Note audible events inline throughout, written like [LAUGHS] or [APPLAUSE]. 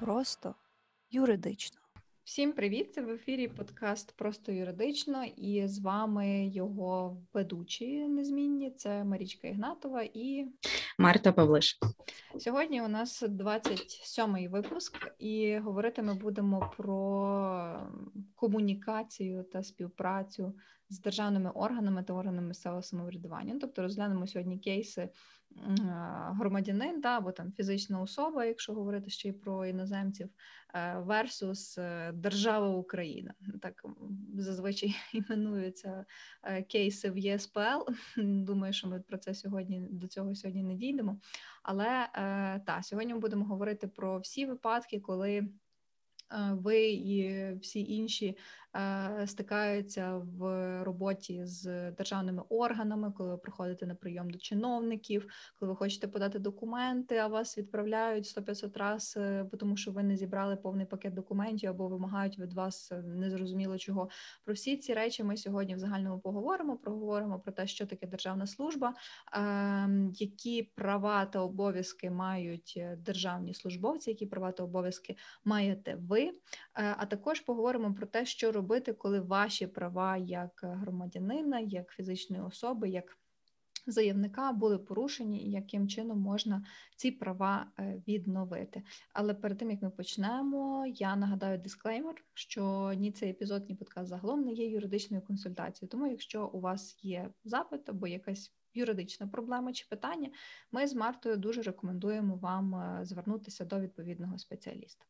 просто юридично. Всім привіт! Це в ефірі подкаст Просто юридично, і з вами його ведучі незмінні. Це Марічка Ігнатова і Марта Павлиш. Сьогодні у нас 27-й випуск, і говорити ми будемо про комунікацію та співпрацю з державними органами та органами місцевого самоврядування. Тобто розглянемо сьогодні кейси громадянин, да, або там фізична особа, якщо говорити ще й про іноземців, версус е, держава Україна. Так зазвичай [LAUGHS] іменуються е, кейси в ЄСПЛ. [LAUGHS] Думаю, що ми про це сьогодні до цього сьогодні не дійдемо. Але е, та сьогодні ми будемо говорити про всі випадки, коли ви і всі інші стикаються в роботі з державними органами, коли ви приходите на прийом до чиновників, коли ви хочете подати документи, а вас відправляють 100-500 раз, е, тому що ви не зібрали повний пакет документів або вимагають від вас е, незрозуміло чого. Про всі ці речі ми сьогодні в загальному поговоримо. Проговоримо про те, що таке державна служба, ем, які права та обов'язки мають державні службовці, які права та обов'язки маєте ви. А також поговоримо про те, що робити, коли ваші права як громадянина, як фізичної особи, як заявника були порушені, і яким чином можна ці права е, відновити. Але перед тим як ми почнемо, я нагадаю дисклеймер, що ні цей епізод, ні подкаст загалом не є юридичною консультацією. Тому, якщо у вас є запит або якась юридична проблема чи питання, ми з Мартою дуже рекомендуємо вам е, звернутися до відповідного спеціаліста.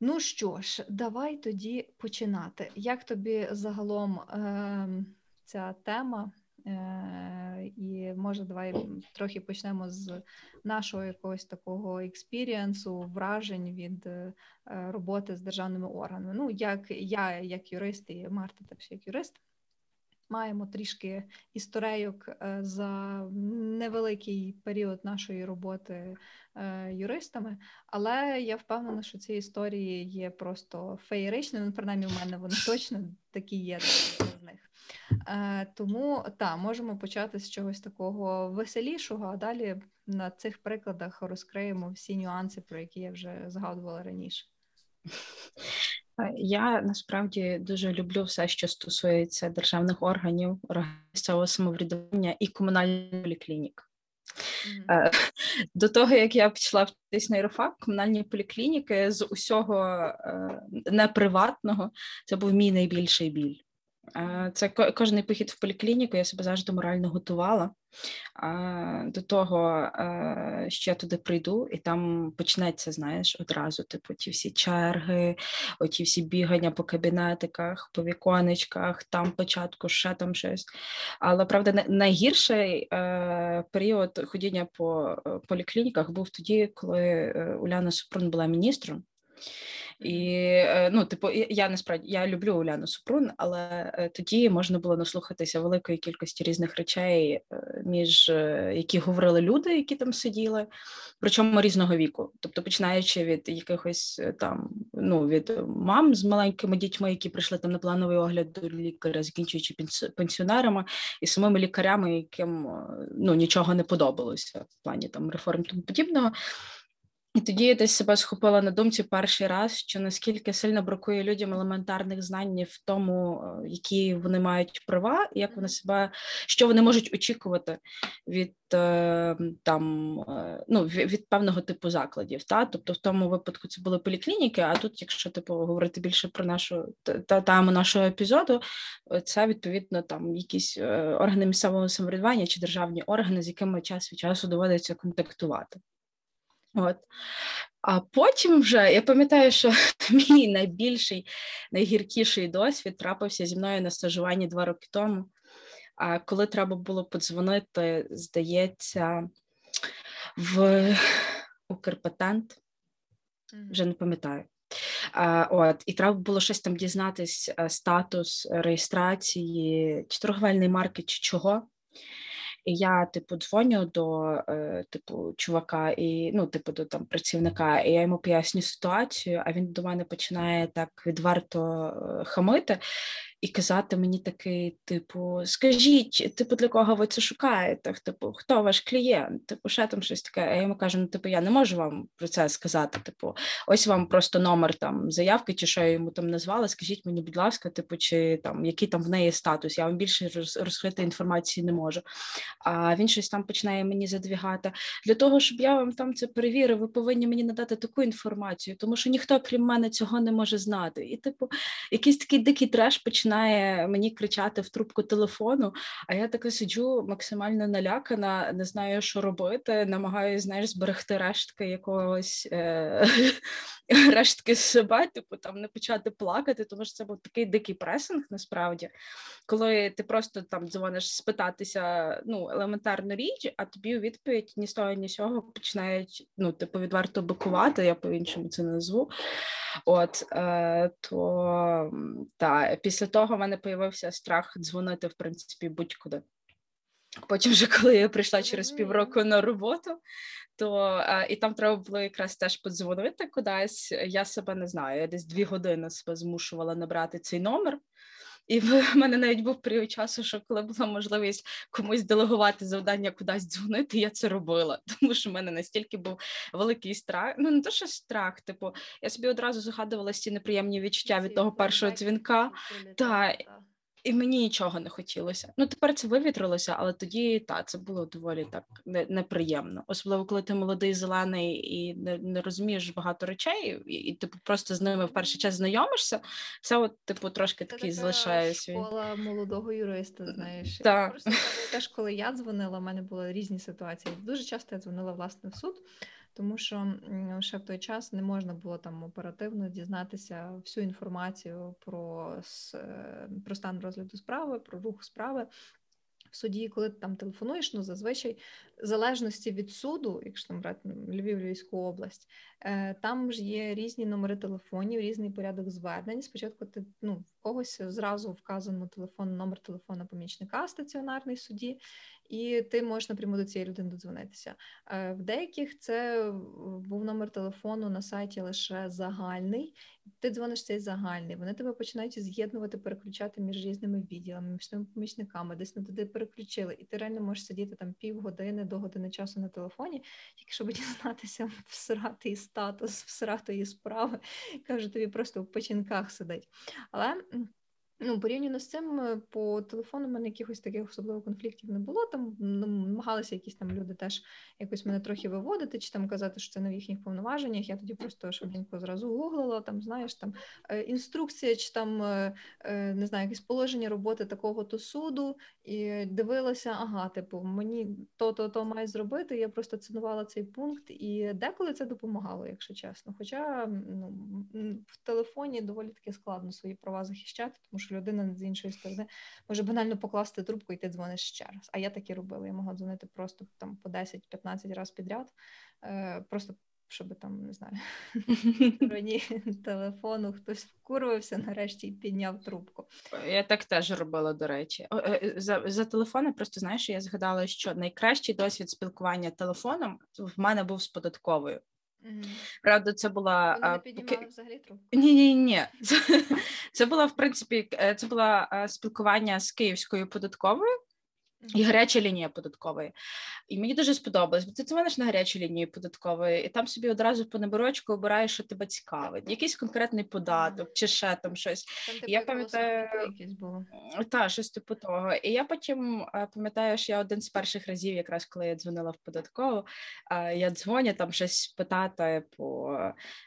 Ну що ж, давай тоді починати. Як тобі загалом е, ця тема? Е, І може, давай трохи почнемо з нашого якогось такого експірієнсу, вражень від е, роботи з державними органами. Ну, як я, як юрист, і Марта теж як юрист. Маємо трішки історейок е, за невеликий період нашої роботи е, юристами, але я впевнена, що ці історії є просто феєричними. Ну, принаймні, в мене вони точно такі є. Е, тому так, можемо почати з чогось такого веселішого, а далі на цих прикладах розкриємо всі нюанси, про які я вже згадувала раніше. [LAUGHS] Я насправді дуже люблю все, що стосується державних органів, місцевого самоврядування і комунальних поліклінік. Mm-hmm. [LAUGHS] До того як я пішла вчитись на ІРФАК, комунальні поліклініки з усього е, неприватного, це був мій найбільший біль. Це кожний похід в поліклініку, я себе завжди морально готувала до того, що я туди прийду, і там почнеться, знаєш, одразу типу ті всі черги, оті всі бігання по кабінетиках, по віконечках, там початку ще там щось. Але правда, найгірший е, період ходіння по е, поліклініках був тоді, коли е, Уляна Супрун була міністром. І е, ну, типу, я насправді я люблю Уляну Супрун, але е, тоді можна було наслухатися великої кількості різних речей, е, між які говорили люди, які там сиділи, причому різного віку. Тобто, починаючи від якихось там ну від мам з маленькими дітьми, які прийшли там на плановий огляд до лікаря, закінчуючи пенсіонерами і самими лікарями, яким ну нічого не подобалося в плані там реформ тому подібного. І тоді я десь себе схопила на думці перший раз, що наскільки сильно бракує людям елементарних знань в тому, е, які вони мають права, як вони себе, що вони можуть очікувати від е, там е, ну, від певного типу закладів. Та? Тобто, в тому випадку це були поліклініки. А тут, якщо типу говорити більше про нашу та тему нашого епізоду, це відповідно там якісь органи місцевого самоврядування чи державні органи, з якими час від часу доводиться контактувати. От. А потім вже я пам'ятаю, що [LAUGHS] мій найбільший, найгіркіший досвід трапився зі мною на стажуванні два роки тому. А коли треба було подзвонити, здається, в Укрпатент, вже не пам'ятаю. А, От, і треба було щось там дізнатись, статус реєстрації, чи торговельної марки, чи чого. І я, типу, дзвоню до е, типу чувака і ну, типу, до там працівника, і я йому поясню ситуацію, а він до мене починає так відверто е, хамити. І казати мені такий, типу, скажіть, типу, для кого ви це шукаєте? Типу, хто ваш клієнт? Типу, ще там щось таке. А я йому кажу, ну типу, я не можу вам про це сказати. Типу, ось вам просто номер там заявки, чи що я йому там назвала. Скажіть мені, будь ласка, типу, чи там який там в неї статус? Я вам більше розкрити інформації не можу. А він щось там починає мені задвігати. Для того, щоб я вам там це перевірив, ви повинні мені надати таку інформацію, тому що ніхто, крім мене, цього не може знати. І, типу, якийсь такий дикий треш починає мені кричати в трубку телефону, а я така сиджу максимально налякана, не знаю, що робити, намагаюся, знаєш, зберегти рештки якогось е- [LAUGHS] рештки себе, типу там не почати плакати, тому що це був такий дикий пресинг, насправді, коли ти просто там дзвониш спитатися ну, елементарну річ, а тобі у відповідь ні з того, ні з цього починають ну, типу, відверто бикувати, я по-іншому це назву. От е, то та, після того в мене появився страх дзвонити, в принципі, будь-куди. Потім, вже коли я прийшла через півроку на роботу, то а, і там треба було якраз теж подзвонити кудись. Я себе не знаю. Я десь дві години себе змушувала набрати цей номер. І в [LAUGHS] мене навіть був період часу, що коли була можливість комусь делегувати завдання кудись дзвонити, я це робила, [LAUGHS] тому що в мене настільки був великий страх. Ну не то, що страх, типу, я собі одразу згадувала ці неприємні відчуття від того першого дзвінка. Та, і мені нічого не хотілося. Ну тепер це вивітрилося, але тоді та це було доволі так неприємно. Особливо коли ти молодий, зелений і не не розумієш багато речей, і, і типу просто з ними в перший час знайомишся. Це от типу трошки це такий така залишає свій. школа молодого юриста. Знаєш, Так. просто теж, коли я дзвонила, у мене були різні ситуації. Дуже часто я дзвонила власне в суд тому що ще в той час не можна було там оперативно дізнатися всю інформацію про, е, про стан розгляду справи, про рух справи. В суді, коли ти там телефонуєш, ну зазвичай в залежності від суду, якщо там брати Львів, Львівську область, е, там ж є різні номери телефонів, різний порядок звернень. Спочатку ти ну когось зразу вказано телефон, номер телефона помічника стаціонарний суді, і ти можеш напряму до цієї людини додзвонитися. Е, в деяких це був номер телефону на сайті лише загальний. Ти дзвониш цей загальний. Вони тебе починають з'єднувати, переключати між різними відділами, між тими помічниками, десь не туди переключили, і ти реально можеш сидіти там півгодини до години часу на телефоні, тільки щоб [LAUGHS] дізнатися всратий статус, всратої справи. Кажу, тобі просто в печінках сидить. Але Ну, порівняно з цим, е, по телефону в мене якихось таких особливо конфліктів не було. Там ну, намагалися якісь там люди теж якось мене трохи виводити, чи там казати, що це не в їхніх повноваженнях. Я тоді просто швиденько зразу гуглила, там знаєш, там е, інструкція, чи там е, не знаю, якесь положення роботи такого то суду, і дивилася, ага, типу, мені то-то то має зробити. Я просто цінувала цей пункт, і деколи це допомагало, якщо чесно. Хоча ну, в телефоні доволі таки складно свої права захищати, тому що що людина з іншої сторони може банально покласти трубку і ти дзвониш ще раз. А я так і робила. Я могла дзвонити просто там по 10-15 разів підряд, е, просто щоб там не знаю, [LAUGHS] стороні телефону хтось вкурвався нарешті і підняв трубку. Я так теж робила, до речі. Е, за за телефоном просто знаєш, я згадала, що найкращий досвід спілкування телефоном в мене був з податковою. Mm-hmm. Правда, це була Вони не піднімали взагалі трубку? Ні, ні, ні. Це, це була в принципі е, це була спілкування з київською податковою. І гаряча лінія податкової. І мені дуже сподобалось, бо ти дзвониш на гарячу лінію податкової, і там собі одразу по наборочку обираєш, що тебе цікавить, якийсь конкретний податок чи ще там щось. Там, типу, я пам'ятаю та, щось типу того. І я потім е, пам'ятаю, що я один з перших разів, якраз коли я дзвонила в податкову, е, я дзвоню там щось питати по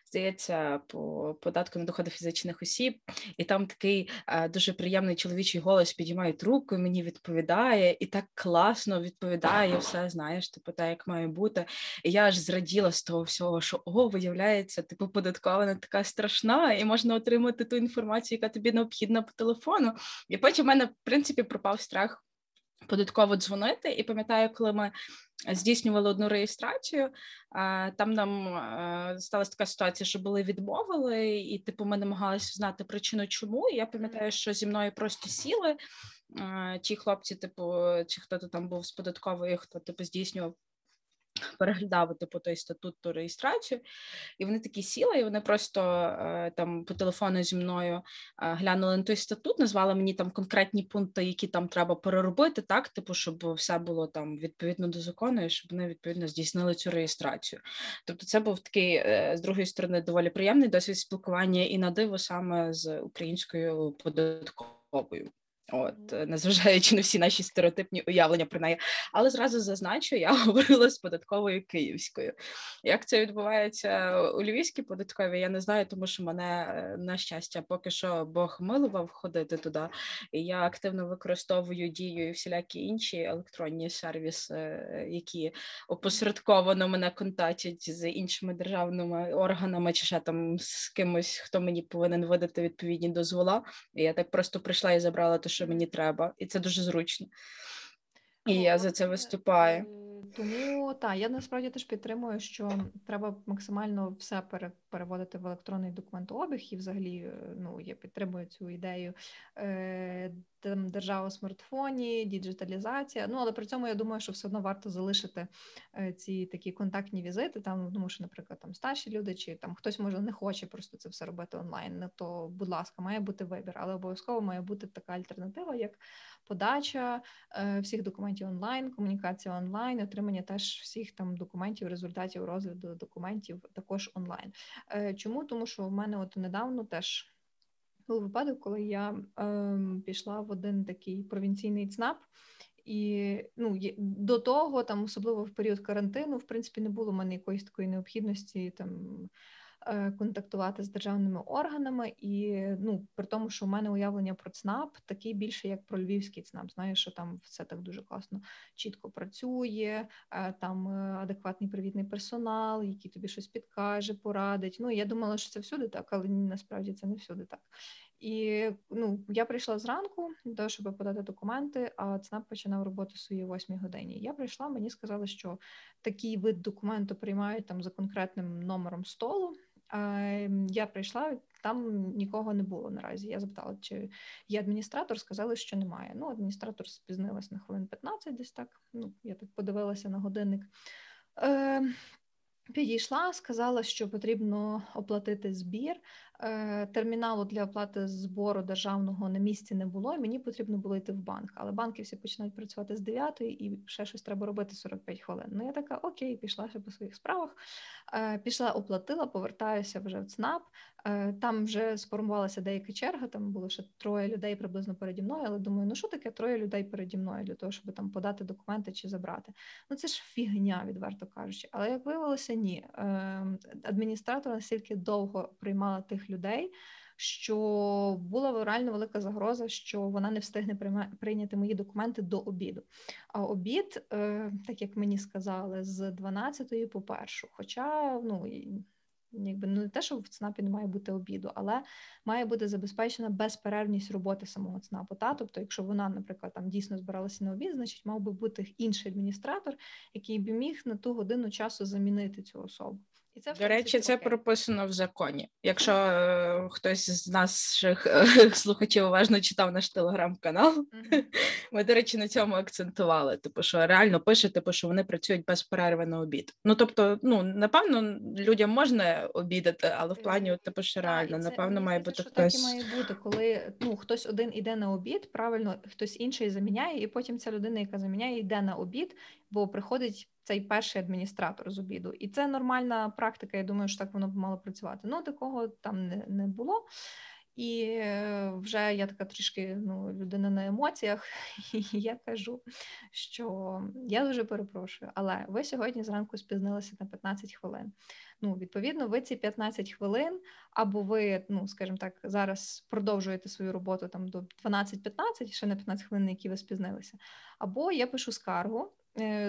здається, по податку на доходи фізичних осіб, і там такий е, дуже приємний чоловічий голос підіймає трубку, і мені відповідає, і так класно відповідає, все знаєш, типу, так як має бути. І я аж зраділа з того всього, що о, виявляється, типу, податкова не така страшна, і можна отримати ту інформацію, яка тобі необхідна по телефону. І потім в мене, в принципі, пропав страх податково дзвонити. І пам'ятаю, коли ми здійснювали одну реєстрацію, там нам сталася така ситуація, що були відмовили, і типу ми намагалися знати причину, чому. І я пам'ятаю, що зі мною просто сіли ті хлопці, типу, чи хто то там був з податкової, хто типу здійснював переглядав типу той статут ту реєстрацію, і вони такі сіли, і вони просто е, там по телефону зі мною е, глянули на той статут, назвали мені там конкретні пункти, які там треба переробити, так, типу, щоб все було там відповідно до закону, і щоб вони відповідно здійснили цю реєстрацію. Тобто, це був такий е, з другої сторони доволі приємний досвід спілкування і на диво саме з українською податковою. От, е, незважаючи на всі наші стереотипні уявлення про неї, але зразу зазначу, я [LAUGHS] говорила з податковою київською. Як це відбувається у львівській податковій, я не знаю, тому що мене е, на щастя поки що Бог милував ходити туди. І я активно використовую дію і всілякі інші електронні сервіси, які опосередковано мене контактять з іншими державними органами, чи ще там з кимось, хто мені повинен видати відповідні дозвола. І я так просто прийшла і забрала те, що мені треба, і це дуже зручно. І Ну, я за це виступаю. Тому так, я насправді теж підтримую, що треба максимально все пере, переводити в електронний документообіг, і взагалі е, ну, я підтримую цю ідею е, там, держава у смартфоні, діджиталізація. Ну, але при цьому я думаю, що все одно варто залишити е, ці такі контактні візити, там, тому що, наприклад, там старші люди, чи там хтось може не хоче просто це все робити онлайн. То, будь ласка, має бути вибір, але обов'язково має бути така альтернатива, як подача е, всіх документів онлайн, комунікація онлайн, отримання теж всіх там документів, результатів розгляду документів також онлайн. Е, Чому? Тому що в мене от недавно теж був випадок, коли я е, пішла в один такий провінційний ЦНАП. І ну до того, там особливо в період карантину, в принципі, не було в мене якоїсь такої необхідності там контактувати з державними органами, і ну при тому, що у мене уявлення про ЦНАП такі більше як про львівський ЦНАП. Знаєш, що там все так дуже класно, чітко працює, е, там е, адекватний привітний персонал, який тобі щось підкаже, порадить. Ну я думала, що це всюди так, але ні, насправді це не всюди так. І ну, я прийшла зранку для того, щоб подати документи, а ЦНАП починав роботу в своїй восьмій годині. Я прийшла, мені сказали, що такий вид документу приймають там за конкретним номером столу. Я прийшла, там нікого не було наразі. Я запитала, чи є адміністратор, сказали, що немає. Ну, адміністратор спізнилась на хвилин 15 десь так. Ну, я так подивилася на годинник. Е, Підійшла, сказала, що потрібно оплатити збір. Е, Терміналу для оплати збору державного на місці не було, і мені потрібно було йти в банк. Але банки всі починають працювати з 9 і ще щось треба робити 45 хвилин. Ну я така, окей, пішла ще по своїх справах. Е, Пішла, оплатила, повертаюся вже в ЦНАП. Е, Там вже сформувалася деяка черга. Там було ще троє людей приблизно переді мною. Але думаю, ну що таке троє людей переді мною для того, щоб там подати документи чи забрати. Ну це ж фігня, відверто кажучи. Але як виявилося, ні. Ем, Адміністратор настільки довго приймала тих людей, що була реально велика загроза, що вона не встигне прийняти мої документи до обіду. А обід, е, так як мені сказали, з 12 по першу. Хоча, ну. Якби ну не те, що в ЦНАПі не має бути обіду, але має бути забезпечена безперервність роботи самого ЦНАПу. Та? Тобто, якщо вона, наприклад, там дійсно збиралася на обід, значить мав би бути інший адміністратор, який би міг на ту годину часу замінити цю особу. І це До речі, це окей. прописано в законі. Якщо е, хтось з наших е, [LAUGHS] слухачів уважно читав наш телеграм-канал, Мгм. [LAUGHS] ми, до речі, на цьому акцентували. Типу, що реально пише, типу, що вони працюють без перерви на обід. Ну тобто, ну напевно, людям можна обідати, але в плані, от, типу, що реально, це, напевно, має бути що хтось. Так і має бути, коли ну хтось один іде на обід, правильно, хтось інший заміняє, і потім ця людина, яка заміняє, йде на обід, бо приходить цей перший адміністратор з обіду. І це нормальна практика. Я думаю, що так воно б мало працювати. Ну такого там не, не було. І е, вже я така трішки ну, людина на емоціях, [LAUGHS] і я кажу, що я дуже перепрошую, але ви сьогодні зранку спізнилися на 15 хвилин. Ну, відповідно, ви ці 15 хвилин, або ви, ну скажімо так, зараз продовжуєте свою роботу там до 12-15, ще на 15 хвилин, які ви спізнилися. Або я пишу скаргу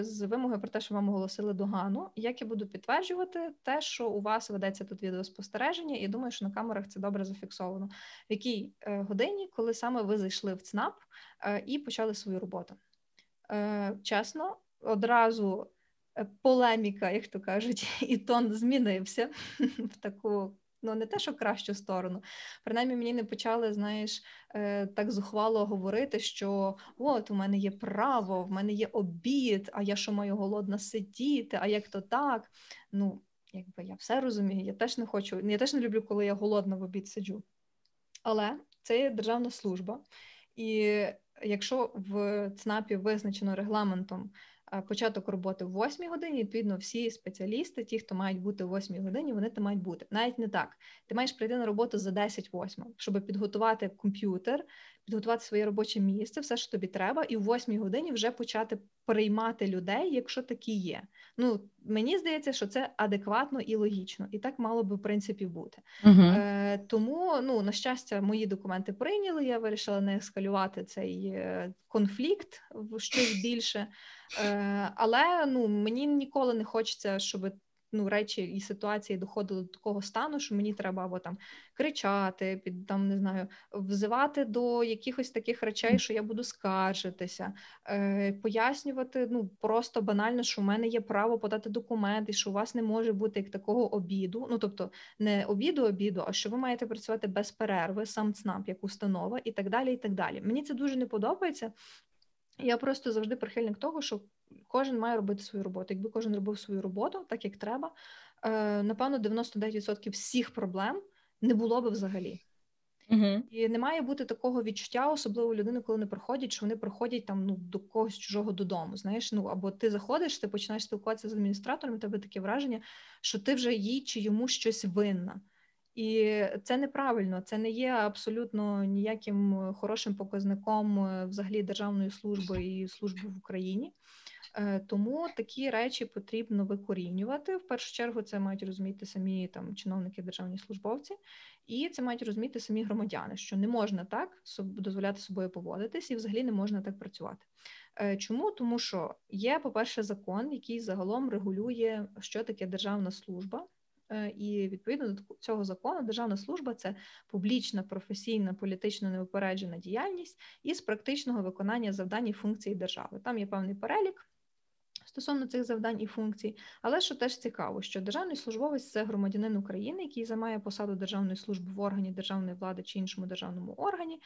з вимогою про те, що вам оголосили догану. Як я буду підтверджувати те, що у вас ведеться тут відеоспостереження, і думаю, що на камерах це добре зафіксовано. В якій е, годині, коли саме ви зайшли в ЦНАП е, і почали свою роботу? Е, Чесно, одразу е, полеміка, як то кажуть, [LAUGHS] і тон змінився [LAUGHS] в таку ну не те, що кращу сторону. Принаймні мені не почали, знаєш, е, так зухвало говорити, що от у мене є право, в мене є обід, а я що маю голодна сидіти, а як то так? Ну, якби я все розумію, я теж не хочу, я теж не люблю, коли я голодна в обід сиджу. Але це є державна служба, і якщо в ЦНАПі визначено регламентом початок роботи в 8 годині. Відповідно, всі спеціалісти, ті, хто мають бути в 8 годині, вони там мають бути. Навіть не так. Ти маєш прийти на роботу за 10-8, щоб підготувати комп'ютер, підготувати своє робоче місце, все, що тобі треба, і в 8 годині вже почати приймати людей, якщо такі є. Ну мені здається, що це адекватно і логічно, і так мало би в принципі бути. Угу. Е, Тому ну на щастя, мої документи прийняли. Я вирішила не ескалювати цей е, конфлікт в щось більше. Е, Але ну мені ніколи не хочеться, щоб ну, речі і ситуації доходили до такого стану, що мені треба або там кричати, під там не знаю, взивати до якихось таких речей, що я буду скаржитися, е, пояснювати ну просто банально, що в мене є право подати документи, що у вас не може бути як такого обіду. Ну тобто не обіду, обіду, а що ви маєте працювати без перерви, сам ЦНАП, як установа, і так далі. І так далі. Мені це дуже не подобається. Я просто завжди прихильник того, що кожен має робити свою роботу. Якби кожен робив свою роботу, так як треба, е, напевно, 99% всіх проблем не було би взагалі. Угу. І не має бути такого відчуття, особливо людини, коли не приходять, що вони приходять там ну до когось чужого додому. Знаєш, ну або ти заходиш, ти починаєш спілкуватися з адміністратором, тебе таке враження, що ти вже їй чи йому щось винна. І це неправильно, це не є абсолютно ніяким хорошим показником е, взагалі державної служби і служби в Україні. Е, тому такі речі потрібно викорінювати. В першу чергу це мають розуміти самі там чиновники, державні службовці, і це мають розуміти самі громадяни, що не можна так дозволяти собою поводитись, і взагалі не можна так працювати. Е, чому? Тому що є, по-перше, закон, який загалом регулює, що таке державна служба. Е, і відповідно до цього закону державна служба це публічна, професійна, політично неупереджена діяльність із практичного виконання завдань і функцій держави. Там є певний перелік. Стосовно цих завдань і функцій, але що теж цікаво, що державний службовець це громадянин України, який займає посаду державної служби в органі державної влади чи іншому державному органі,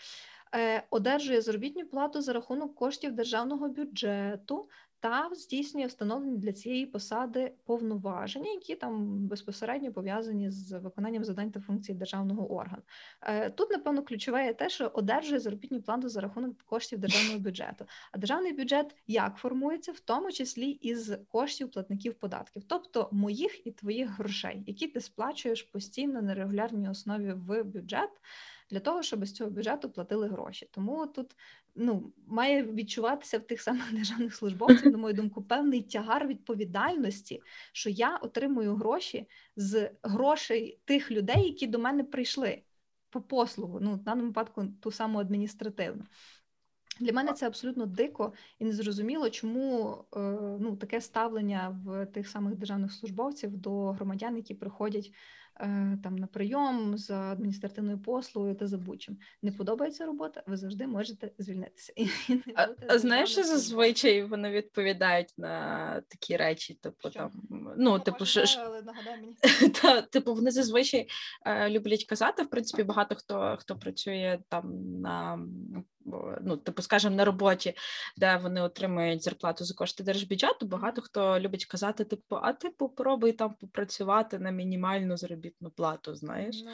е, одержує заробітну плату за рахунок коштів державного бюджету та здійснює встановлені для цієї посади повноваження, які там безпосередньо пов'язані з виконанням завдань та функцій державного органу. Е, тут, напевно, ключове є те, що одержує заробітну плату за рахунок коштів державного бюджету. А державний бюджет як формується, в тому числі із коштів платників податків, тобто моїх і твоїх грошей, які ти сплачуєш постійно на регулярній основі в бюджет для того, щоб з цього бюджету платили гроші. Тому тут ну має відчуватися в тих самих [LAUGHS] державних службовців, на мою думку, певний тягар відповідальності, що я отримую гроші з грошей тих людей, які до мене прийшли по послугу. Ну в даному випадку ту саму адміністративну. Для мене це абсолютно дико і незрозуміло, чому е, ну таке ставлення в тих самих державних службовців до громадян, які приходять там на прийом за адміністративною послугою та за будь-чим. Не подобається робота, ви завжди можете звільнитися. [LAUGHS] І а, а знаєш, що зазвичай вони відповідають на такі речі, типу що? там ну, ну типу, що, мені. [LAUGHS] та типу вони зазвичай е, люблять казати. В принципі, багато хто хто працює там на ну, типу, скажімо, на роботі, де вони отримують зарплату за кошти держбюджету, багато хто любить казати, типу, а ти попробуй там попрацювати на мінімальну заробітну плату. Знаєш, ну,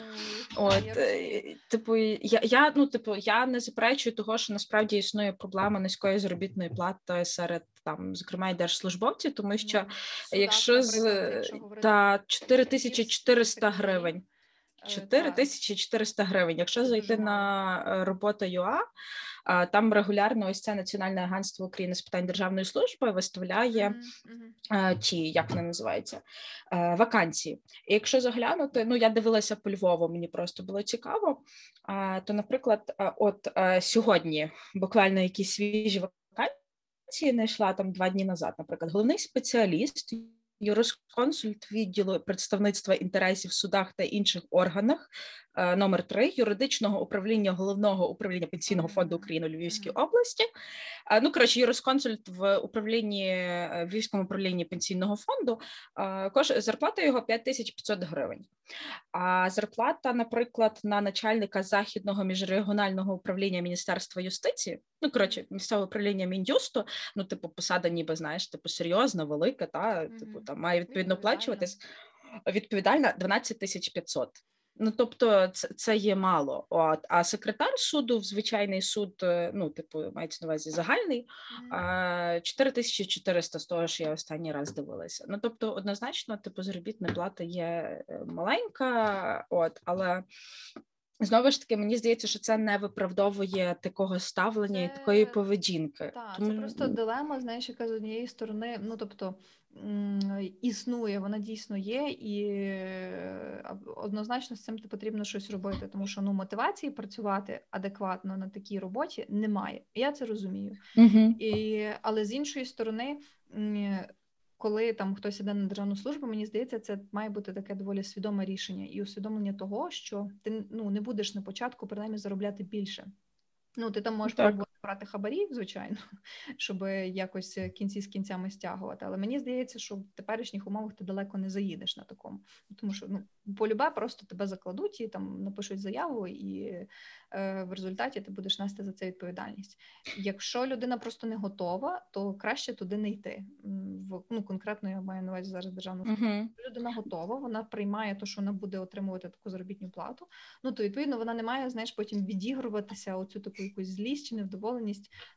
от я е, типу, я я ну, типу, я не заперечую того, що насправді існує проблема низької заробітної плати серед там, зокрема, і держслужбовців, тому що ну, якщо з та 4400 гривень. 4400 гривень. Якщо зайти на е, роботу ЮА, там регулярно ось це Національне агентство України з питань державної служби виставляє mm-hmm. ті, як вони називаються, е, вакансії. І якщо заглянути, ну я дивилася по Львову, мені просто було цікаво. То, наприклад, от сьогодні буквально якісь свіжі вакансії знайшла там два дні назад, наприклад, головний спеціаліст юрисконсульт відділу представництва інтересів в судах та інших органах номер 3 юридичного управління головного управління пенсійного фонду України у Львівській області. Е, Ну коротше, юрисконсульт в управлінні е, в Львівському управлінні пенсійного фонду. е, Кош зарплата його 5500 гривень. А зарплата, наприклад, на начальника західного міжрегіонального управління Міністерства юстиції, ну коротше, місцеве управління Мін'юсту, ну, типу, посада, ніби знаєш, типу серйозна, велика, та типу там має відповідно оплачуватись. Відповідальна 12 тисяч 500. Ну, тобто, це, це є мало. От а секретар суду в звичайний суд, е, ну, типу, мається на увазі загальний, Мгм. а, 4400 з того, що я останній раз дивилася. Ну тобто, однозначно, типу, заробітна плата є е, маленька, от, але знову ж таки, мені здається, що це не виправдовує такого ставлення і такої поведінки. Так, Тому- це просто дилема, знаєш, яка з однієї сторони, ну тобто існує, вона дійсно є, і е, однозначно з цим ти потрібно щось робити, тому що ну мотивації працювати адекватно на такій роботі немає. Я це розумію. Мгм. І, але з іншої сторони, коли там хтось іде на державну службу, мені здається, це має бути таке доволі свідоме рішення і усвідомлення того, що ти ну не будеш на початку принаймні заробляти більше. Ну, ти там можеш Так. Брати хабарі, звичайно, [LAUGHS] щоб якось кінці з кінцями стягувати. Але мені здається, що в теперішніх умовах ти далеко не заїдеш на такому. Тому що ну, полюбе просто тебе закладуть і там напишуть заяву, і е, в результаті ти будеш нести за це відповідальність. Якщо людина просто не готова, то краще туди не йти. В ну конкретно я маю на увазі зараз державну. Якщо людина готова, вона приймає те, що вона буде отримувати таку заробітну плату. Ну то відповідно вона не має, знаєш, потім відігруватися оцю таку якусь злість чи невдоволеність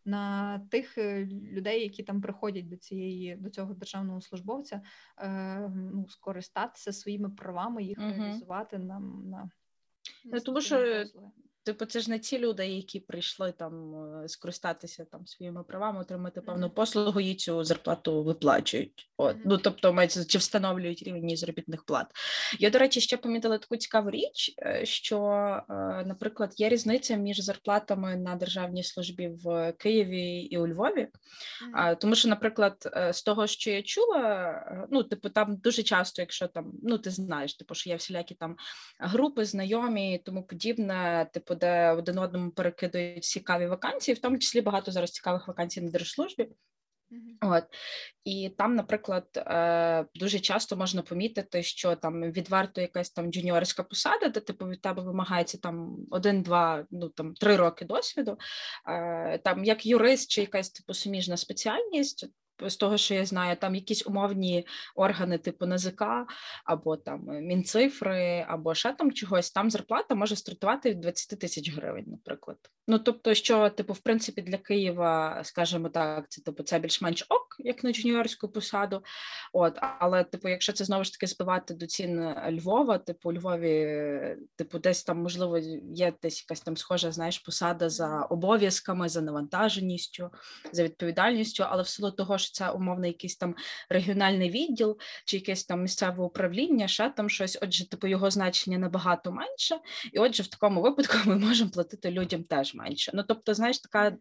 на тих е, людей, які там приходять до цієї до цього державного службовця, е, ну скористатися своїми правами, їх реалізувати на, на Ну, тому що. Типу, це ж не ті люди, які прийшли там е, скористатися там своїми правами, отримати певну послугу, і цю зарплату виплачують. От ну тобто мається чи встановлюють рівень заробітних плат. Я, до речі, ще помітила таку цікаву річ, е, що, е, наприклад, є різниця між зарплатами на державній службі в Києві і у Львові. Тому що, наприклад, з того, що я чула, ну, типу, там дуже часто, якщо там, ну ти знаєш, типу, що є всілякі там групи, знайомі і тому подібне, типу, де один одному перекидують цікаві вакансії, в тому числі багато зараз цікавих вакансій на держслужбі. От і там, наприклад, е, дуже часто можна помітити, що там відверто якась там джуніорська посада, де типу від тебе вимагається там один-два, ну там три роки досвіду, е, там як юрист чи якась типу суміжна спеціальність. З того, що я знаю, там якісь умовні органи, типу НЗК, або там Мінцифри, або ще там чогось, там зарплата може стартувати від 20 тисяч гривень, наприклад. Ну тобто, що, типу, в принципі, для Києва, скажімо так, це типу це більш-менш ок, як на джуніорську посаду. От, але, типу, якщо це знову ж таки збивати до цін Львова, типу, у Львові, типу, десь там можливо є десь якась там схожа, знаєш, посада за обов'язками, за навантаженістю, за відповідальністю, але в силу того, що це умовно якийсь там регіональний відділ чи якесь там місцеве управління, ще там щось. Отже, типу, його значення набагато менше, і отже, в такому випадку [LAUGHS] ми можемо платити людям теж менше. Ну тобто, знаєш, така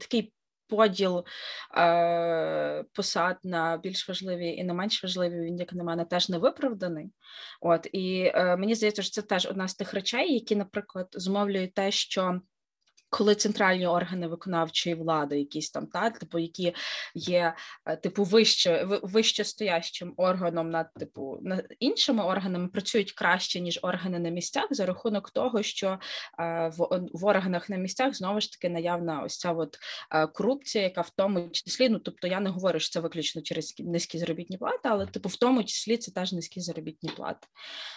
такий. Поділ е, посад на більш важливі і на менш важливі, він, як на мене, теж не виправданий. От і е, мені здається, що це теж одна з тих речей, які, наприклад, змовлюють те, що коли центральні органи виконавчої влади, якісь там та типу, які є е, типу вище вище стоящим органом над типу над іншими органами, працюють краще ніж органи на місцях за рахунок того, що е, в, в органах на місцях знову ж таки наявна ось ця от е, корупція, яка в тому числі, ну тобто я не говорю, що це виключно через низькі заробітні плати, але типу в тому числі це теж низькі заробітні плати.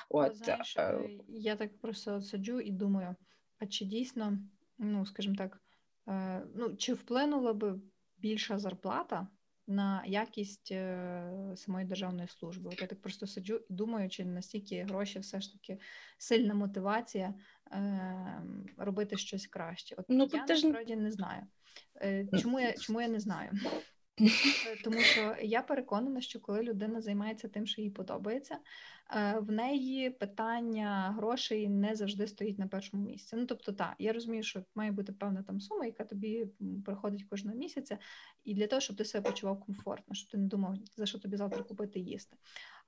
От Знаєш, е, е, я так просто сиджу і думаю, а чи дійсно, ну скажімо так, е, ну чи вплинула би більша зарплата на якість е, самої державної служби? От я так просто сиджу і думаю, чи настільки гроші все ж таки сильна мотивація е, робити щось краще. От Ну, я насправді не знаю. Чому я чому я не знаю? Е, Тому що я переконана, що коли людина займається тим, що їй подобається, е, в неї питання грошей не завжди стоїть на першому місці. Ну тобто, так, я розумію, що має бути певна там сума, яка тобі приходить кожного місяця, і для того, щоб ти себе почував комфортно, щоб ти не думав, за що тобі завтра купити їсти.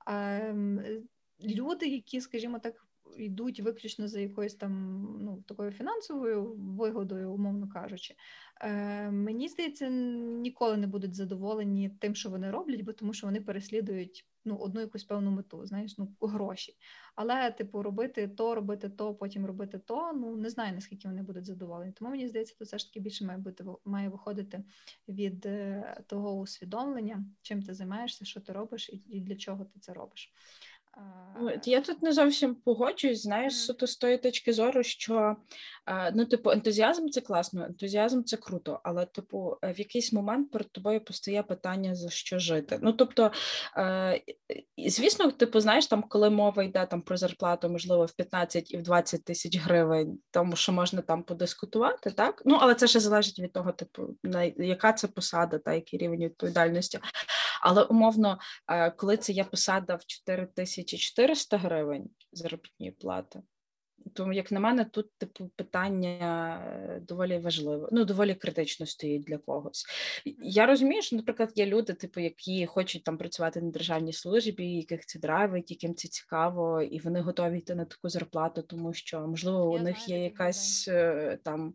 Ем, Люди, які, скажімо так, йдуть виключно за якоюсь там ну такою фінансовою вигодою, умовно кажучи, е, мені здається, ніколи не будуть задоволені тим, що вони роблять, бо тому що вони переслідують ну одну якусь певну мету, знаєш, ну гроші. Але, типу, робити то, робити то, потім робити то. Ну не знаю наскільки вони будуть задоволені. Тому мені здається, то все ж таки більше має бути має виходити від е, того усвідомлення, чим ти займаєшся, що ти робиш, і для чого ти це робиш. Ну, я тут не зовсім погоджуюсь, знаєш, суто з тої точки зору, що ну, типу, ентузіазм це класно, ентузіазм це круто, але, типу, в якийсь момент перед тобою постає питання за що жити. Ну, тобто, звісно, типу, знаєш, там, коли мова йде там про зарплату, можливо, в 15 і в 20 тисяч гривень, тому що можна там подискутувати, так? Ну, але це ще залежить від того, типу, на яка це посада, та який рівень відповідальності. Але умовно, коли це є посада в 4 тисячі 2400 гривень заробітної плати. Тому, як на мене, тут типу питання е, доволі важливе, ну доволі критично стоїть для когось. Я розумію, що, наприклад, є люди, типу, які хочуть там працювати на державній службі, яких це драйвить, яким це цікаво, і вони готові йти на таку зарплату, тому що можливо у Я них знаю, є якась там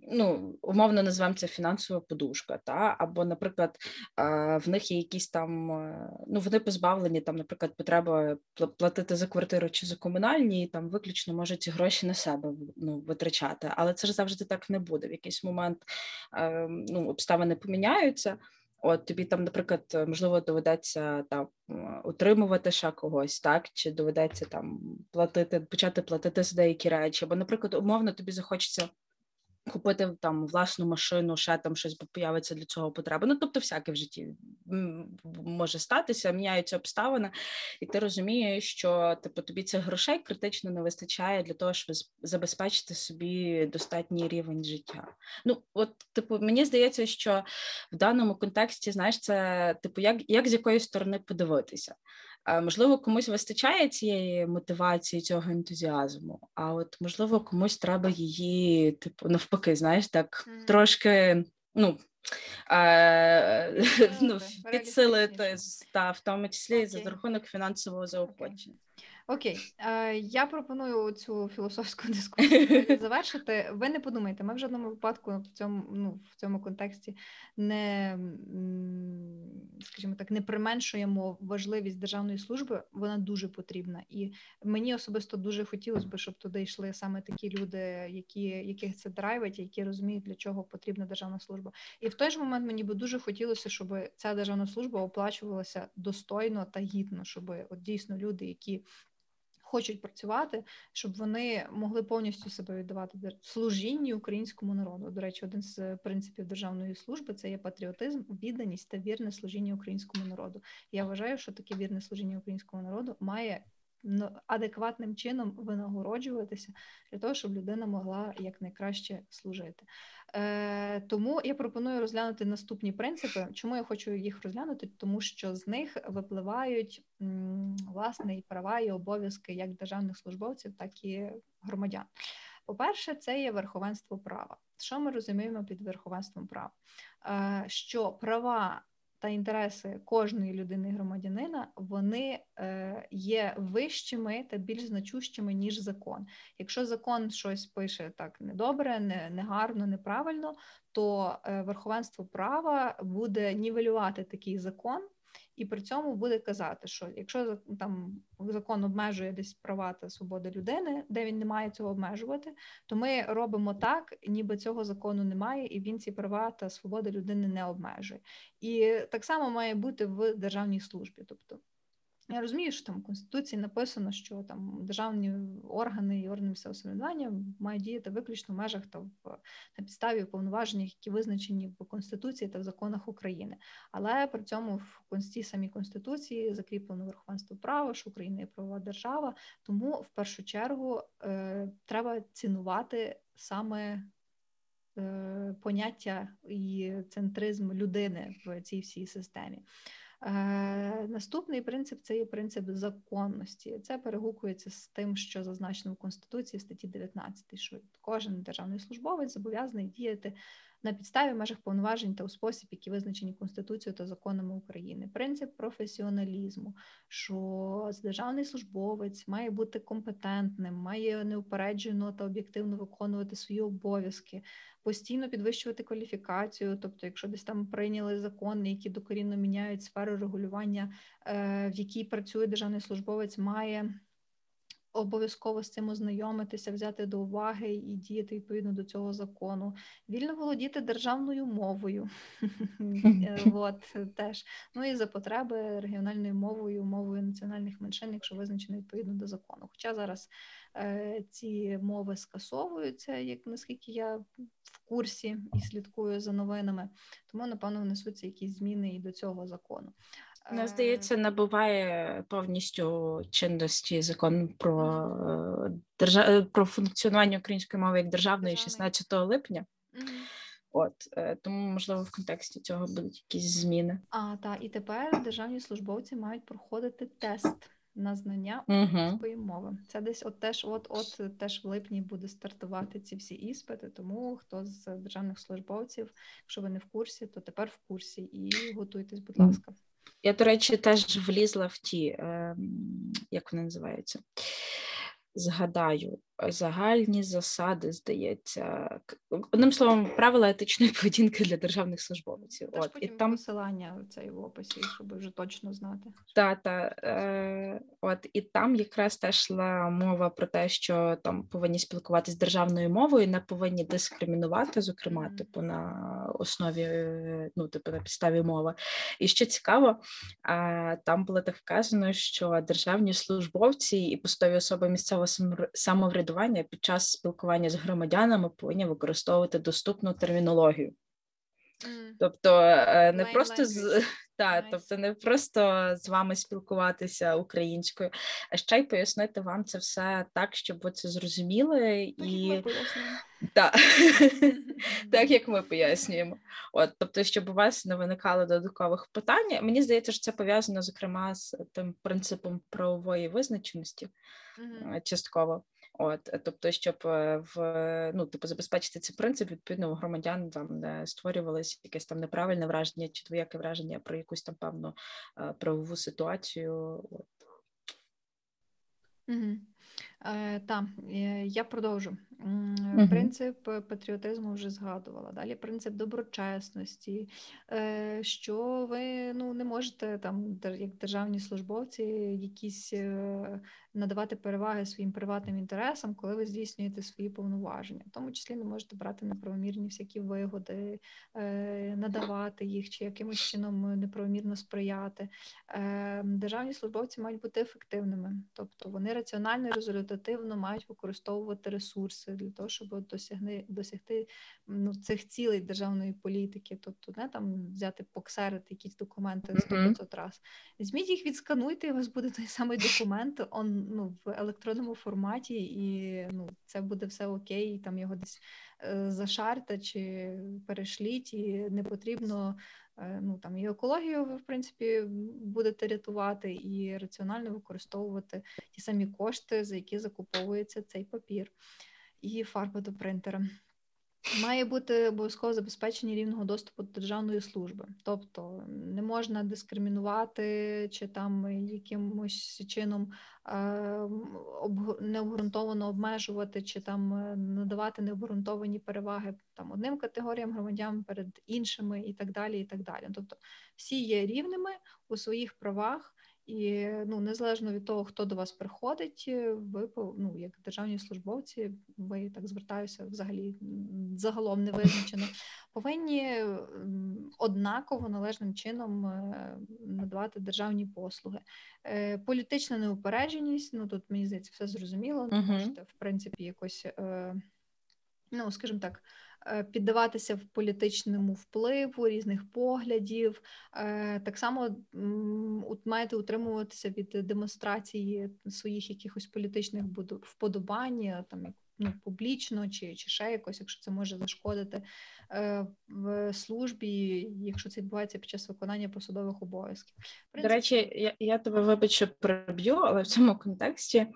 ну умовно називаємо це фінансова подушка, та? Або, наприклад, в них є якісь там, е, ну вони позбавлені там, наприклад, потреба платити за квартиру чи за комунальні, там виключно можуть ці гроші на себе ну, витрачати. Але це ж завжди так не буде. В якийсь момент ну, обставини поміняються. От тобі там, наприклад, можливо, доведеться там утримувати ще когось, так чи доведеться там платити, почати платити за деякі речі, або, наприклад, умовно тобі захочеться Купити там власну машину, ще там щось появиться для цього потреба. Ну тобто, всяке в житті може статися, міняються обставини, і ти розумієш, що типу тобі цих грошей критично не вистачає для того, щоб забезпечити собі достатній рівень життя. Ну от, типу, мені здається, що в даному контексті, знаєш, це типу, як, як з якої сторони подивитися. Можливо, комусь вистачає цієї мотивації, цього ентузіазму, а от можливо, комусь треба її, типу, навпаки, знаєш, так mm. трошки ну, е, [LAUGHS] ну, підсилити та в тому числі okay. за рахунок фінансового заохочення. Окей, е, я пропоную цю філософську [LAUGHS] дискусію [LAUGHS] завершити. Ви не подумайте, ми в жодному випадку в цьому ну, в цьому контексті не скажімо так, не применшуємо важливість державної служби. Вона дуже потрібна, і мені особисто дуже хотілося б, щоб туди йшли саме такі люди, які яких це драйвить, які розуміють, для чого потрібна державна служба. І в той же момент мені би дуже хотілося, щоб ця державна служба оплачувалася достойно та гідно, щоб от дійсно люди, які хочуть працювати, щоб вони могли повністю себе віддавати служінні українському народу. До речі, один з принципів державної служби це є патріотизм, відданість та вірне служіння українському народу. Я вважаю, що таке вірне служіння українському народу має адекватним чином винагороджуватися для того, щоб людина могла якнайкраще служити. Е, Тому я пропоную розглянути наступні принципи. Чому я хочу їх розглянути? Тому що з них випливають м, власне і права і обов'язки як державних службовців, так і громадян. По-перше, це є верховенство права. Що ми розуміємо під верховенством права? Е, що права та інтереси кожної людини громадянина вони е, є вищими та більш значущими ніж закон. Якщо закон щось пише так недобре, не негарно, неправильно, то е, верховенство права буде нівелювати такий закон і при цьому буде казати, що якщо там закон обмежує десь права та свободи людини, де він не має цього обмежувати, то ми робимо так, ніби цього закону немає, і він ці права та свободи людини не обмежує. І так само має бути в державній службі, тобто. Я розумію, що там в Конституції написано, що там державні органи і органи місцевого самоврядування мають діяти виключно в межах та в на підставі повноважень, які визначені в Конституції та в законах України. Але при цьому в консті самій Конституції закріплено верховенство права, що Україна є правова держава. Тому в першу чергу е, треба цінувати саме. Е, поняття і центризм людини в цій всій системі. Е, наступний принцип це є принцип законності. Це перегукується з тим, що зазначено в Конституції в статті 19, що кожен державний службовець зобов'язаний діяти на підставі межах повноважень та у спосіб, які визначені Конституцією та законами України. Принцип професіоналізму, що державний службовець має бути компетентним, має неупереджено та об'єктивно виконувати свої обов'язки, постійно підвищувати кваліфікацію. Тобто, якщо десь там прийняли закони, які докорінно міняють сферу регулювання, е, в якій працює державний службовець, має обов'язково з цим ознайомитися, взяти до уваги і діяти відповідно до цього закону, вільно володіти державною мовою. Е, от теж. Ну і за потреби регіональною мовою, мовою національних меншин, якщо визначено відповідно до закону. Хоча зараз е, ці мови скасовуються, як наскільки я в курсі і слідкую за новинами, тому напевно внесуться якісь зміни і до цього закону. Мені Е, здається, набуває повністю чинності закон про е, держа... про функціонування української мови як державної Державної. 16 липня. От е, тому, можливо, в контексті цього будуть якісь зміни. А, та і тепер державні службовці мають проходити тест на знання Угу. української мови. Це десь от теж, от от теж в липні буде стартувати ці всі іспити. Тому хто з державних службовців, якщо ви не в курсі, то тепер в курсі і готуйтесь, будь ласка. Я, до речі, теж влізла в ті, е, як вони називаються. Згадаю, загальні засади, здається, одним словом, правила етичної [LAUGHS] поведінки для державних службовців. Теж От, і там посилання цей в описі, щоб вже точно знати. Та, та, е, от, і там якраз теж йшла мова про те, що там повинні спілкуватися державною мовою, не повинні дискримінувати, зокрема, Мгм. типу, на основі, е, ну, типу, на підставі мови. І що цікаво, е, там було так вказано, що державні службовці і посадові особи місцевого самовр- самоврядування під час спілкування з громадянами повинні використовувати доступну термінологію. Тобто е, не Plain просто з language. Та, Nice. тобто не просто з вами спілкуватися українською, а ще й пояснити вам це все так, щоб ви це зрозуміли, Так, і пояснюємо. [LAUGHS] так як ми пояснюємо. От, тобто, щоб у вас не виникало додаткових питань. Мені здається, що це пов'язано зокрема з тим принципом правової визначеності е, частково. От, е, тобто, щоб е, в ну, типу, забезпечити цей принцип, відповідно, у громадян там не створювалось якесь там неправильне враження чи двояке враження про якусь там певну е, правову ситуацію. От. Угу. Е, так, я продовжу. Принцип патріотизму вже згадувала. Далі принцип доброчесності, е, що ви ну, не можете там, як державні службовці, якісь е, надавати переваги своїм приватним інтересам, коли ви здійснюєте свої повноваження. В тому числі не можете брати неправомірні всякі вигоди, е, надавати їх чи якимось чином неправомірно сприяти. Державні службовці мають бути ефективними, тобто вони раціонально і результативно мають використовувати ресурси для того, щоб досягни, досягти ну, цих цілей державної політики, тобто не там взяти поксерити якісь документи Мгм. 100-500 раз. Візьміть їх, відскануйте, і у вас буде той самий документ он, ну, в електронному форматі, і ну, це буде все окей, і там його десь е, зашарте чи перешліть, і не потрібно е, ну, там, і екологію ви, в принципі, будете рятувати, і раціонально використовувати ті самі кошти, за які закуповується цей папір і фарба до принтера. Має бути обов'язково забезпечення рівного доступу до державної служби, тобто не можна дискримінувати чи там якимось чином е, необґрунтовано обмежувати, чи там е, надавати необґрунтовані переваги там одним категоріям громадян перед іншими, і так далі. І так далі. Тобто всі є рівними у своїх правах. І ну незалежно від того, хто до вас приходить, е, ви ну, як державні службовці, ви так звертаюся взагалі загалом не визначено, [LAUGHS] повинні однаково належним чином е, надавати державні послуги. Е, Політична неупередженість, ну тут мені здається, все зрозуміло. Мгм. можете в принципі якось. Ну, скажімо так, піддаватися в політичному впливу різних поглядів. Е, Так само маєте утримуватися від демонстрації своїх якихось політичних вподобань, е, там як ну, публічно, чи, чи ще якось, якщо це може зашкодити е, в службі, якщо це відбувається під час виконання посадових обов'язків. В До речі, я, я тебе вибач, що переб'ю, але в цьому контексті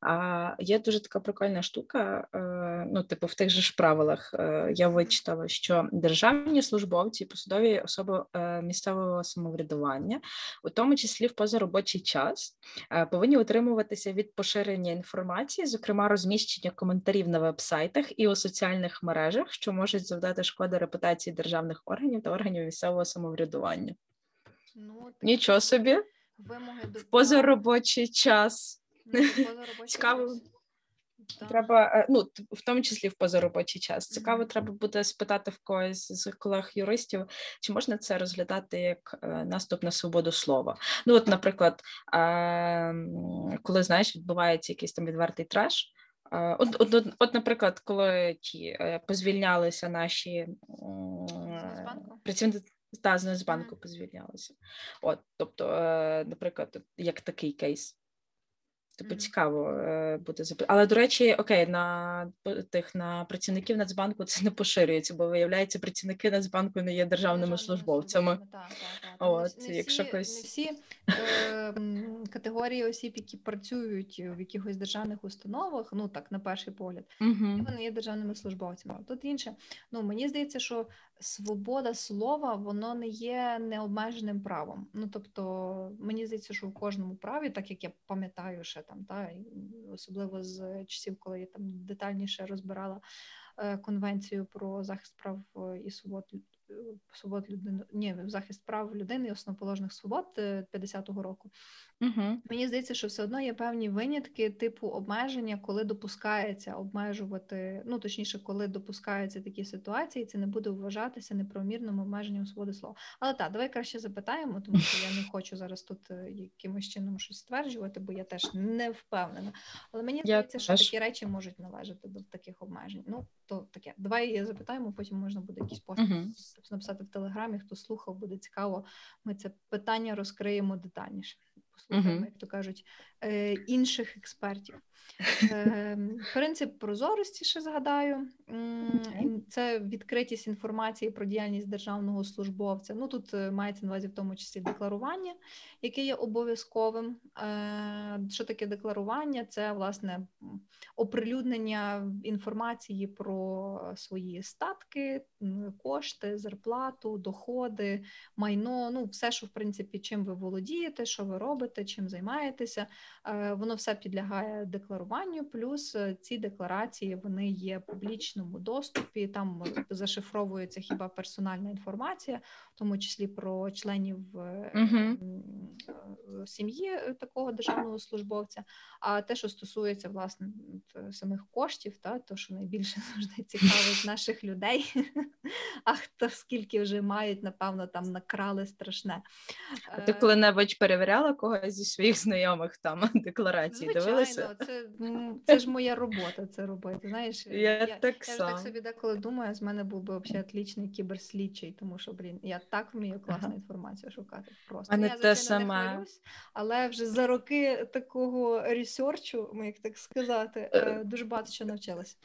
а, є дуже така прикольна штука. Е, ну, типу, в тих же ж правилах е, я вичитала, що державні службовці, посадові особи е, місцевого самоврядування, у тому числі в позаробочий час, е, повинні утримуватися від поширення інформації, зокрема розміщення коментарів на вебсайтах і у соціальних мережах, що можуть завдати шкоди репутації державних органів та органів місцевого самоврядування. ну, Нічого собі вимоги до в позаробочий час. Ну, [LAUGHS] позаробочий Цікаво. Так. Треба, е, ну в тому числі в позаробочий час. Цікаво, Мгм. треба буде спитати в когось з колег-юристів, чи можна це розглядати як е, наступ на свободу слова. Ну, от, наприклад, е, коли знаєш, відбувається якийсь там відвертий треш. Е, От, от, от, от, наприклад, коли ті е, позвільнялися наші працівники та з Нацбанку позвільнялися. От, тобто, е, наприклад, як такий кейс. Типу цікаво е, буде запитати. Але до речі, окей, на тих на працівників Нацбанку це не поширюється, бо виявляється, працівники Нацбанку не є державними Державними службовцями. Так, так, так. Там не всі- не якщо всі, когось- не всі е, категорії осіб, які працюють в якихось державних установах, ну так, на перший погляд, Угу. вони є державними службовцями. Тут інше. Ну мені здається, що свобода слова воно не є необмеженим правом. Ну тобто, мені здається, що в кожному праві, так як я пам'ятаю, ще там, та особливо з часів, коли я там детальніше розбирала е, конвенцію про захист прав е, і свобод. Е, Свобод людини, ні, захист прав людини і основоположних свобод е, 50-го року. Угу. Мені здається, що все одно є певні винятки, типу обмеження, коли допускається обмежувати, ну точніше, коли допускаються такі ситуації, це не буде вважатися неправомірним обмеженням свободи слова. Але так, давай краще запитаємо, тому що я не хочу зараз тут е, якимось чином щось стверджувати, бо я теж не впевнена. Але мені Я здається, що такі речі можуть належати до таких обмежень. Ну то таке. Давай запитаємо, потім можна буде якийсь пост Мгм. написати в телеграмі. Хто слухав, буде цікаво. Ми це питання розкриємо детальніше. Послухаємо, угу. як то кажуть, е, інших експертів. Е, принцип прозорості ще згадаю. Це відкритість інформації про діяльність державного службовця. Ну тут е, мається на увазі в тому числі декларування, яке є обов'язковим. Е, Що таке декларування? Це власне оприлюднення інформації про свої статки, кошти, зарплату, доходи, майно. Ну, все, що в принципі, чим ви володієте, що ви робите, чим займаєтеся. Е, Воно все підлягає декларуванню. Плюс е, ці декларації вони є в публічному доступі. Там е, зашифровується хіба персональна інформація, в тому числі про членів е, сім'ї такого державного службовця. А те, що стосується власне самих коштів, та то що найбільше [LAUGHS] завжди цікавить наших людей. [LAUGHS] А хто скільки вже мають, напевно, там накрали страшне. А ти коли-небудь перевіряла когось зі своїх знайомих там [LAUGHS] декларації? Звичайно, це, м, це ж моя робота це робити. Знаєш, Я так я ж так собі деколи думаю, з мене був би взагалі отлічний кіберслідчий, тому що, блін, я так вмію класну інформацію шукати. Просто Мене я, те звичайно, не саме. хвалюсь, але вже за роки такого ресерчу, як так сказати, е, дуже багато що навчилася.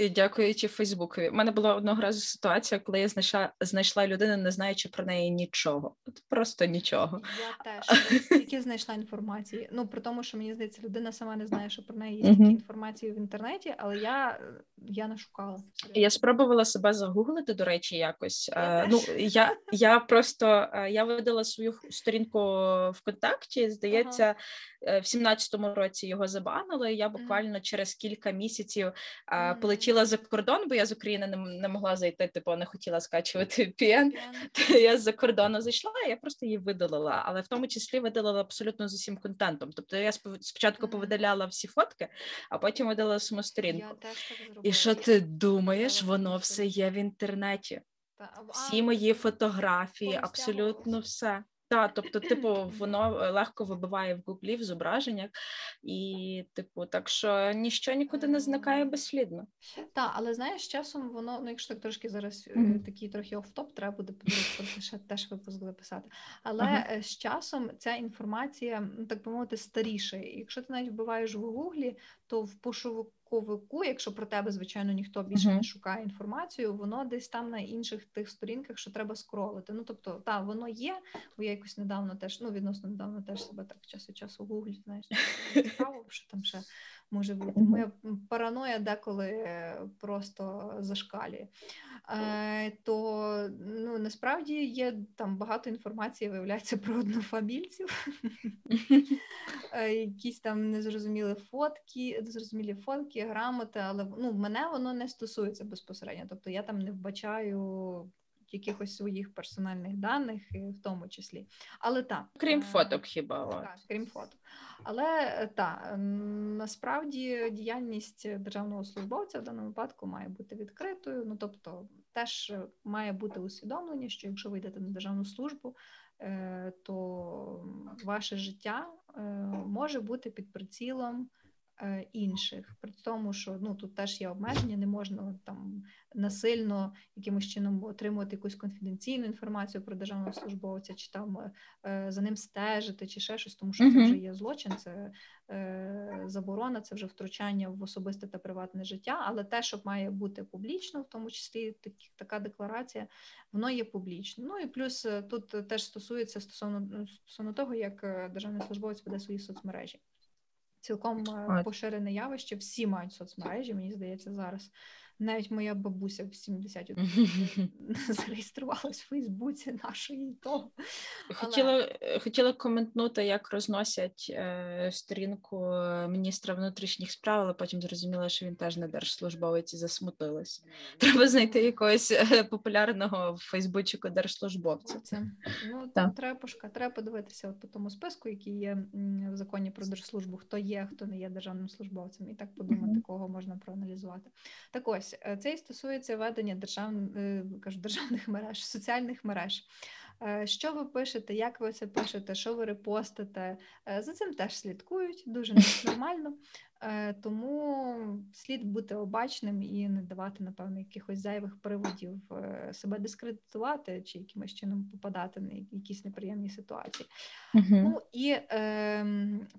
Дякуючи Фейсбукові. У мене була одного разу ситуація, коли я знайшла, знайшла людину, не знаючи про неї нічого. От просто нічого. Я теж я [LAUGHS] стільки знайшла інформації. Ну при тому, що мені здається, людина сама не знає, що про неї є стільки інформації в інтернеті, але я, я нашукала. Я спробувала себе загуглити, до речі, якось. Я Е, ну, теж. я, [LAUGHS] я просто е, я видала свою сторінку ВКонтакті. Здається, е, в 17-му році його забанили. Я буквально через кілька місяців е, полетіла за кордон, бо я з України не, не могла зайти, типу не хотіла скачувати [LAUGHS] VPN. Я- з-за кордону зайшла, я просто її видалила, але в тому числі видалила абсолютно з усім контентом. Тобто я спочатку повидаляла всі фотки, а потім видалила саму сторінку. І що ти думаєш, воно все є в інтернеті. Всі мої фотографії, абсолютно все. Так, тобто, типу, воно е, легко вибиває в гуглі в зображеннях, і, типу, так що ніщо нікуди не зникає безслідно. Та, але знаєш, часом воно, ну якщо так трошки зараз Мгм. такий трохи оф-топ, треба буде подивитися, [LAUGHS] ще теж випуск записати. Але е, з часом ця інформація, ну, так би мовити, старіше. І Якщо ти навіть вбиваєш в гуглі, то в пошову- пошуковику, якщо про тебе, звичайно, ніхто більше Мгм. не шукає інформацію, воно десь там на інших тих сторінках, що треба скролити. Ну тобто, та воно є, бо я якось недавно теж, ну відносно недавно теж себе так час від часу гуглю, знаєш, цікаво, що там ще може бути. Моя параноя деколи е, просто зашкалює. Е, то ну насправді є там багато інформації, виявляється про однофамільців. [LAUGHS] Е, якісь там незрозумілі фотки, незрозумілі фотки, грамоти, але ну мене воно не стосується безпосередньо. Тобто я там не вбачаю якихось своїх персональних даних, в тому числі. Але так, Крім е, фоток, хіба так, крім фото. Але так, насправді діяльність державного службовця в даному випадку має бути відкритою. Ну тобто, теж має бути усвідомлення, що якщо ви йдете на державну службу, е, то ваше життя е, може бути під прицілом е, інших. При тому, що ну тут теж є обмеження, не можна там насильно якимось чином отримувати якусь конфіденційну інформацію про державного службовця, чи там е, за ним стежити, чи ще щось, тому що це вже є злочин, це е, заборона, це вже втручання в особисте та приватне життя. Але те, що має бути публічно, в тому числі такі, така декларація, воно є публічно. Ну і плюс е, тут е, теж стосується стосовно ну, стосовно того, як е, державний службовець веде свої соцмережі. Цілком е, поширене явище. Всі мають соцмережі, мені здається, зараз. Навіть моя бабуся в 70 [LAUGHS] зареєструвалась в Фейсбуці нашої того. Хотіла, е, хотіла коментнути, як розносять е, сторінку е, міністра внутрішніх справ, але потім зрозуміла, що він теж не держслужбовець і засмутилась. Треба знайти якогось е, популярного в Фейсбучику держслужбовця. Це ну Так. треба пошукати, треба подивитися от по тому списку, який є в законі про держслужбу, хто є, хто не є державним службовцем, і так подумати, Мгм. кого можна проаналізувати. Так ось е, це і стосується ведення держав... е, кажу, [LAUGHS] державних мереж, соціальних мереж. Е, Що ви пишете, як ви це пишете, що ви репостите? Е, За цим теж слідкують дуже [LAUGHS] нормально. Е, Тому слід бути обачним і не давати, напевно, якихось зайвих приводів е, себе дискредитувати чи якимось чином попадати на якісь неприємні ситуації. Ну і е,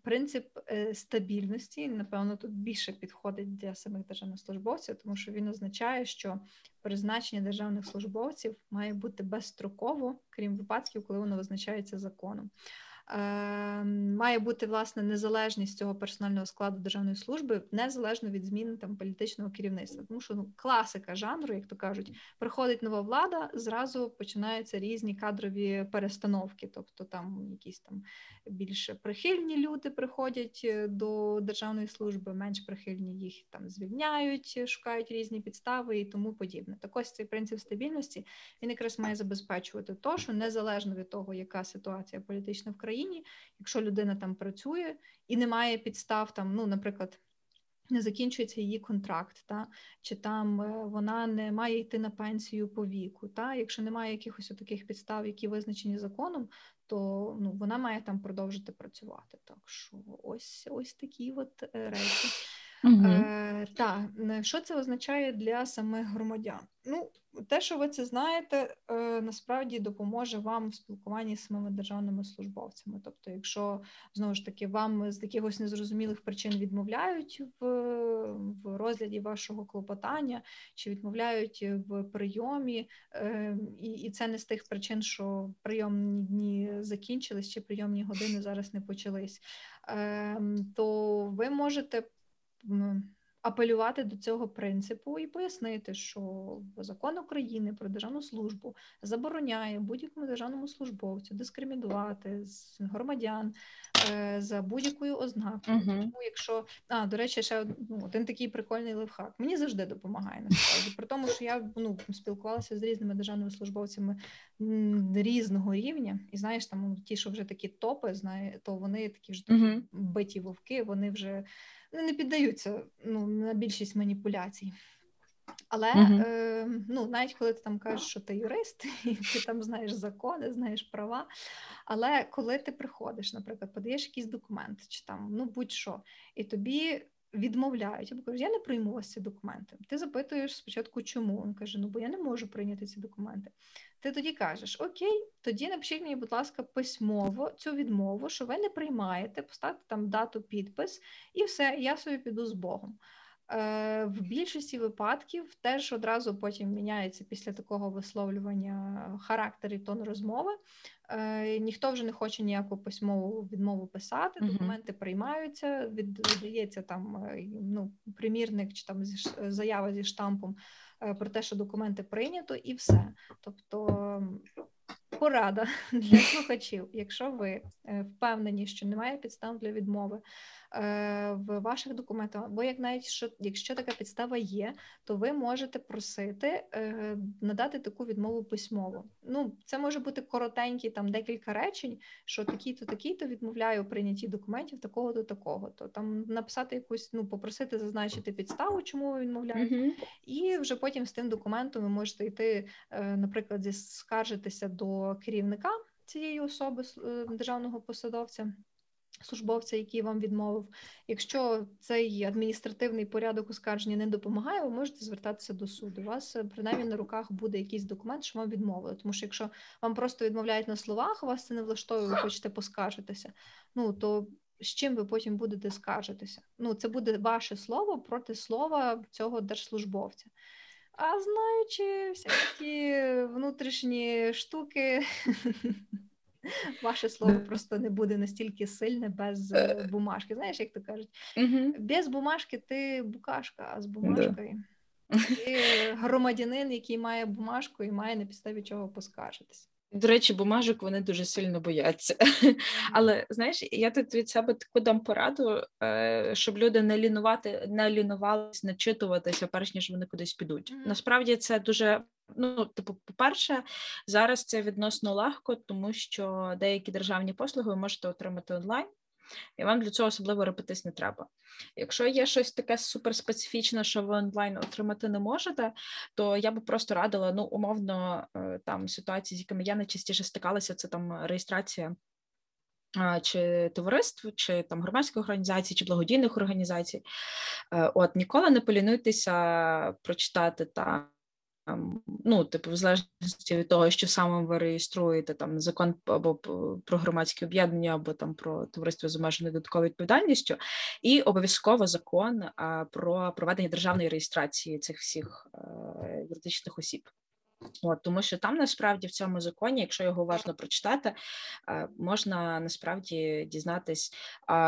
принцип стабільності, напевно, тут більше підходить для самих державних службовців, тому що він означає, що призначення державних службовців має бути безстроково, крім випадків, коли воно визначається законом. Е, має бути власне незалежність цього персонального складу державної служби незалежно від змін там політичного керівництва. Тому що ну класика жанру, як то кажуть, приходить нова влада, зразу починаються різні кадрові перестановки, тобто там якісь там більш прихильні люди приходять е, до державної служби, менш прихильні їх там звільняють, шукають різні підстави і тому подібне. Так ось цей принцип стабільності він якраз має забезпечувати то, що незалежно від того, яка ситуація політична в країні, якщо людина там працює і немає підстав, там, ну, наприклад. Не закінчується її контракт, та чи там е, вона не має йти на пенсію по віку. Та якщо немає якихось таких підстав, які визначені законом, то ну вона має там продовжити працювати. Так що ось ось такі от е, речі. Е, так, що це означає для самих громадян? Ну, те, що ви це знаєте, е, насправді допоможе вам в спілкуванні з самими державними службовцями. Тобто, якщо знову ж таки вам з якихось незрозумілих причин відмовляють в, в розгляді вашого клопотання, чи відмовляють в прийомі, е, і, і це не з тих причин, що прийомні дні закінчились, чи прийомні години зараз не почались, е, то ви можете апелювати до цього принципу і пояснити, що закон України про державну службу забороняє будь-якому державному службовцю дискримінувати з громадян е, за будь-якою ознакою. Мгм. Тому, якщо а до речі, ще ну, один такий прикольний лайфхак. Мені завжди допомагає насправді. При тому, що я ну спілкувалася з різними державними службовцями різного рівня, і знаєш, там ті, що вже такі топи, знає, то вони такі вже такі Мгм. биті вовки, вони вже ну, не піддаються ну, на більшість маніпуляцій. Але Мгм. е, ну, навіть коли ти там кажеш, що ти юрист, [LAUGHS] і ти там знаєш закони, знаєш права. Але коли ти приходиш, наприклад, подаєш якийсь документ, чи там ну будь-що, і тобі відмовляють, або кажуть, я не прийму ось ці документи. Ти запитуєш спочатку, чому він каже: Ну бо я не можу прийняти ці документи. Ти тоді кажеш: Окей, тоді напишіть мені, будь ласка, письмово цю відмову, що ви не приймаєте, поставте там дату, підпис, і все, я собі піду з Богом. Е, В більшості випадків теж одразу потім міняється після такого висловлювання характер і тон розмови. Е, Ніхто вже не хоче ніяку письмову відмову писати, документи приймаються, від- видається там е, ну, примірник чи там заява зі штампом про те, що документи прийнято, і все. Тобто порада [LAUGHS] для слухачів, якщо ви е, впевнені, що немає підстав для відмови е, в ваших документах, або як навіть що якщо така підстава є, то ви можете просити е, надати таку відмову письмово. Ну, це може бути коротенький там декілька речень, що такий-то, такий-то відмовляю у прийнятті документів такого до такого. То там написати якусь, ну попросити зазначити підставу, чому ви відмовляєте. Мгм. І вже потім з тим документом ви можете йти, е, наприклад, зі- скаржитися до керівника цієї особи, е, державного посадовця. Службовця, який вам відмовив, якщо цей адміністративний порядок оскарження не допомагає, ви можете звертатися до суду. У вас е, принаймні на руках буде якийсь документ, що вам відмовили. Тому що якщо вам просто відмовляють на словах, вас це не влаштовує, ви хочете поскаржитися. Ну то з чим ви потім будете скаржитися? Ну це буде ваше слово проти слова цього держслужбовця. А знаючи всякі внутрішні штуки, [LAUGHS] [LAUGHS] ваше слово просто не буде настільки сильне без е, бумажки. Знаєш, як то кажуть, без бумажки ти букашка, а з бумажкою [LAUGHS] ти громадянин, який має бумажку і має на підставі чого поскаржитися. До речі, бумажок вони дуже сильно бояться. [LAUGHS] Але знаєш, я тут від себе таку дам пораду, е, щоб люди не лінувати, не лінувались начитуватися, перш ніж вони кудись підуть. Насправді це дуже. Ну, типу, по-перше, зараз це відносно легко, тому що деякі державні послуги ви можете отримати онлайн, і вам для цього особливо репетись не треба. Якщо є щось таке суперспецифічне, що ви онлайн отримати не можете, то я би просто радила, ну, умовно, е, там ситуації, з якими я найчастіше стикалася, це там реєстрація. Чи товариств, чи там громадських організацій, чи благодійних організацій, Е, от ніколи не полінуйтеся прочитати там, ну, типу, в залежності від того, що саме ви реєструєте, там закон або про громадські об'єднання, або там про товариство з обмеженою додатковою відповідальністю, і обов'язково закон про проведення державної реєстрації цих всіх е, юридичних осіб. От, тому що там насправді в цьому законі, якщо його уважно прочитати, е, можна насправді дізнатись,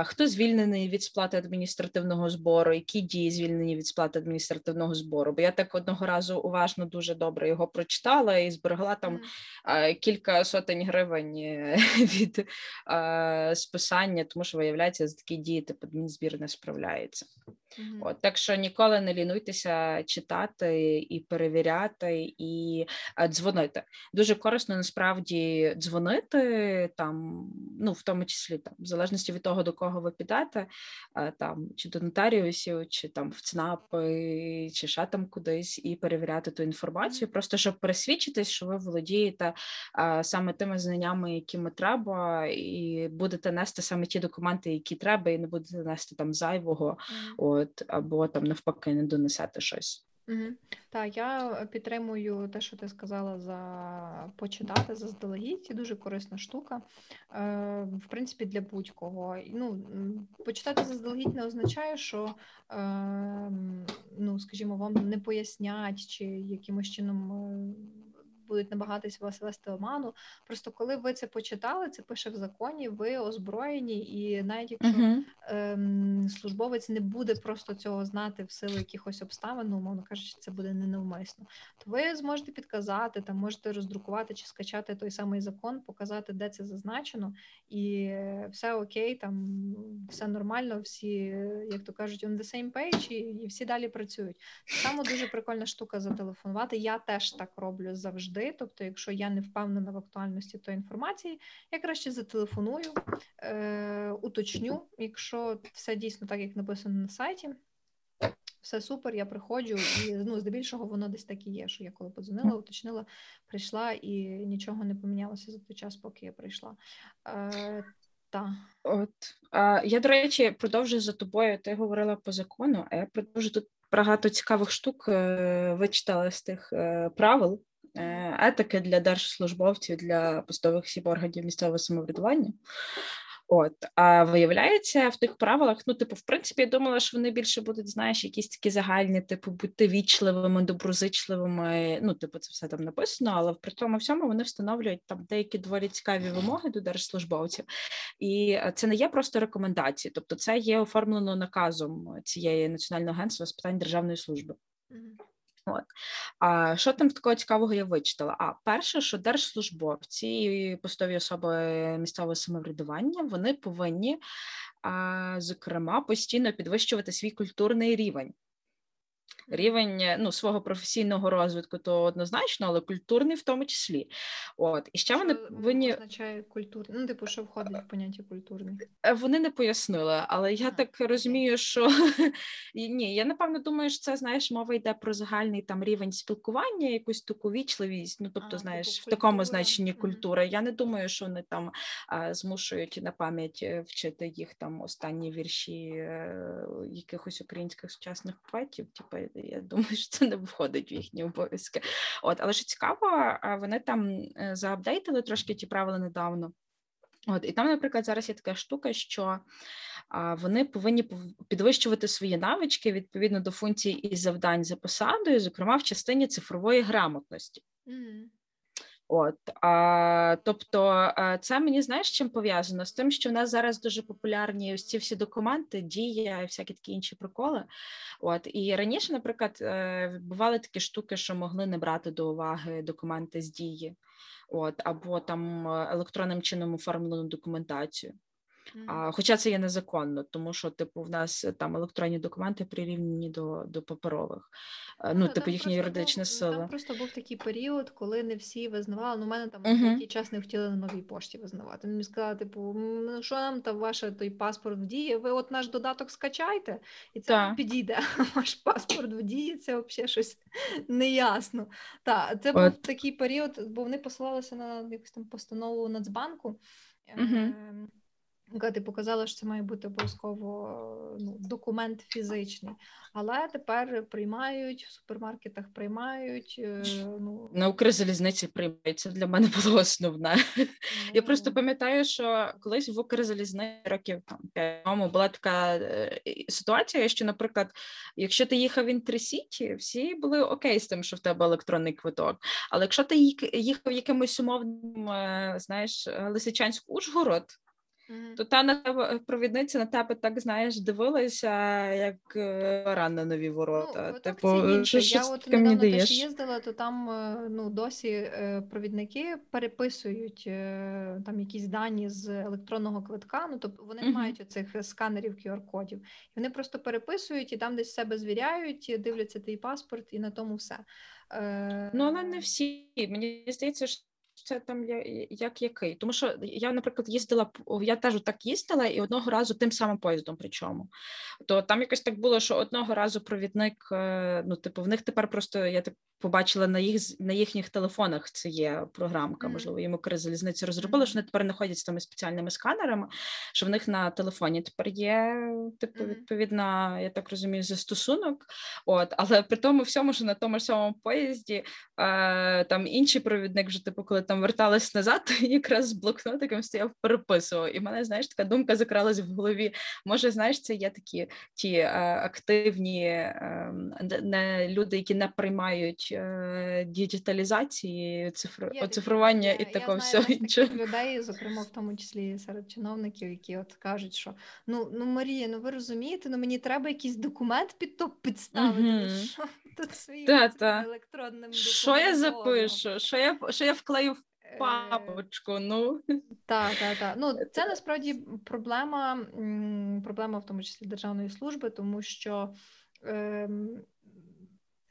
хто звільнений від сплати адміністративного збору, які дії звільнені від сплати адміністративного збору. Бо я так одного разу уважно дуже добре його прочитала і зберегла там е, кілька сотень гривень е, [LAUGHS] від списання, тому що виявляється, за такі дії типу адмінзбір не справляється. От так що ніколи не лінуйтеся читати і перевіряти, і е, дзвонити. Дуже корисно насправді дзвонити там, ну в тому числі там, в залежності від того, до кого ви підете, е, там чи до нотаріусів, чи там в ЦНАПи, чи ще там кудись, і перевіряти ту інформацію, просто щоб пересвідчитись, що ви володієте е, саме тими знаннями, якими треба, і будете нести саме ті документи, які треба, і не будете нести там зайвого от або там навпаки не донесете щось. Мгм. Так, я е, підтримую те, що ти сказала за почитати заздалегідь. Це дуже корисна штука. Е, в принципі, для будь-кого. Ну, почитати заздалегідь не означає, що е, ну, скажімо, вам не пояснять чи якимось чином. Будуть намагатись вас вести оману. Просто коли ви це почитали, це пише в законі, ви озброєні, і навіть якщо ем, службовець не буде просто цього знати в силу якихось обставин, ну, умовно кажучи, це буде ненавмисно, то ви зможете підказати, там можете роздрукувати чи скачати той самий закон, показати, де це зазначено, і все окей, там все нормально, всі, як то кажуть, on the same page, і, і всі далі працюють. Само дуже прикольна штука зателефонувати. Я теж так роблю завжди. Тобто, якщо я не впевнена в актуальності тої інформації, я краще зателефоную, е, уточню, якщо все дійсно так, як написано на сайті. Все супер, я приходжу, і ну, здебільшого воно десь так і є. Що я коли подзвонила, уточнила, прийшла і нічого не помінялося за той час, поки я прийшла. Е, та. От а, я, до речі, продовжую за тобою. Ти говорила по закону, а я продовжу тут багато цікавих штук е, вичитала з тих е, правил етики для держслужбовців, для посадових осіб органів місцевого самоврядування. От, а виявляється, в тих правилах, ну, типу, в принципі, я думала, що вони більше будуть, знаєш, якісь такі загальні, типу, бути вічливими, доброзичливими. Ну, типу, це все там написано, але при тому всьому вони встановлюють там деякі доволі цікаві вимоги до держслужбовців. І е, це не є просто рекомендації, тобто це є оформлено наказом цієї національного агентства з питань державної служби. От. А що там такого цікавого я вичитала? А перше, що держслужбовці і постові особи місцевого самоврядування вони повинні, а, зокрема, постійно підвищувати свій культурний рівень рівень ну, свого професійного розвитку, то однозначно, але культурний в тому числі. От і ще що вони повинні означає культурний? Ну, типу, що входить в поняття культурний? Е, вони не пояснили, але я А, так окей. розумію, що [LAUGHS] ні, я напевно думаю, що це знаєш, мова йде про загальний там рівень спілкування, якусь таку вічливість. Ну тобто, А, типу, знаєш, в такому культура. значенні Мгм. культури. Я не думаю, що вони там а, змушують на пам'ять е, вчити їх там останні вірші е, якихось українських сучасних поетів. Типу, я думаю, [LAUGHS] що це не входить в їхні обов'язки. От, але що цікаво, вони там е, заапдейтили трошки ті правила недавно. От, і там, наприклад, зараз є така штука, що а, вони повинні підвищувати свої навички відповідно до функцій і завдань за посадою, зокрема в частині цифрової грамотності. Мгм. От, а, тобто, це мені знаєш, чим пов'язано? З тим, що в нас зараз дуже популярні ось ці всі документи, дія і всякі такі інші приколи. От і раніше, наприклад, е, бували такі штуки, що могли не брати до уваги документи з дії, от або там е, електронним чином оформлену документацію. А, хоча це є незаконно, тому що, типу, в нас е, там електронні документи прирівняні до, до паперових. Е, Ну, Ну, типу, їхня юридична був, сила. Там просто був такий період, коли не всі визнавали. Ну, мене там Мгм. деякий час не хотіли на новій пошті визнавати. Мені сказали, типу, ну що нам там ваш той паспорт в дії? Ви от наш додаток скачайте, і це Так. підійде. Ваш паспорт в дії це взагалі щось неясно. Так, це був От. такий період, бо вони посилалися на якусь там постанову Нацбанку. Мгм. Яка ти показала, що це має бути обов'язково ну, документ фізичний. Але тепер приймають в супермаркетах, приймають. е, Ну, На Укрзалізниці приймається для мене було основне. Я просто пам'ятаю, що колись в Укрзалізниці років там тому була така е, ситуація, що, наприклад, якщо ти їхав в інтерсіті, всі були окей з тим, що в тебе електронний квиток. Але якщо ти їхав якимось умовним, е, знаєш, Лисичанськ Ужгород, то та на тебе провідниця на тебе так знаєш дивилася, як е, баран на нові ворота. Ну, так типу, це інше. що, Я що от недавно теж їздила, то там е, ну, досі е, провідники переписують там якісь дані з електронного квитка. Ну, тобто вони не мають оцих сканерів QR-кодів. Вони просто переписують і там десь себе звіряють, дивляться твій паспорт, і на тому все. Ну, але не всі. Мені здається, що це там я- як який. Тому що я, наприклад, їздила, я теж так їздила, і одного разу тим самим поїздом, причому. То там якось так було, що одного разу провідник, е, ну, типу, в них тепер просто я так побачила на їх на їхніх телефонах. Це є програмка, можливо, їм Укрзалізниця розробила, що вони тепер не ходять з тими спеціальними сканерами, що в них на телефоні тепер є, типу, відповідна, я так розумію, застосунок. От, але при тому всьому, що на тому ж самому поїзді е, там інший провідник, вже типу, коли там вертались назад, [LAUGHS] то якраз з блокнотиком стояв, переписував. І в мене, знаєш, така думка закралась в голові. Може, знаєш, це є такі ті е, активні е, не- люди, які не приймають е, діджиталізації, такі, оцифрування і такого всього іншого. людей, зокрема, в тому числі серед чиновників, які от кажуть, що ну, ну Марія, ну ви розумієте, ну мені треба якийсь документ під то підставити. Що тут своїм Та, цим та. електронним Що я запишу? Що я, що я вклею в Е, папочку? Ну. Так, так, так. Ну, це насправді проблема, проблема в тому числі державної служби, тому що ем,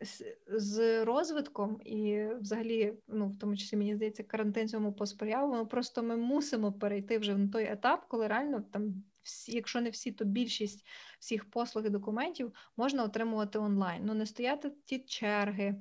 з- з розвитком і взагалі, ну, в тому числі, мені здається, карантин цьому посприяв. Ну, просто ми мусимо перейти вже на той етап, коли реально там всі, якщо не всі, то більшість всіх послуг і документів можна отримувати онлайн. Ну, не стояти ті черги.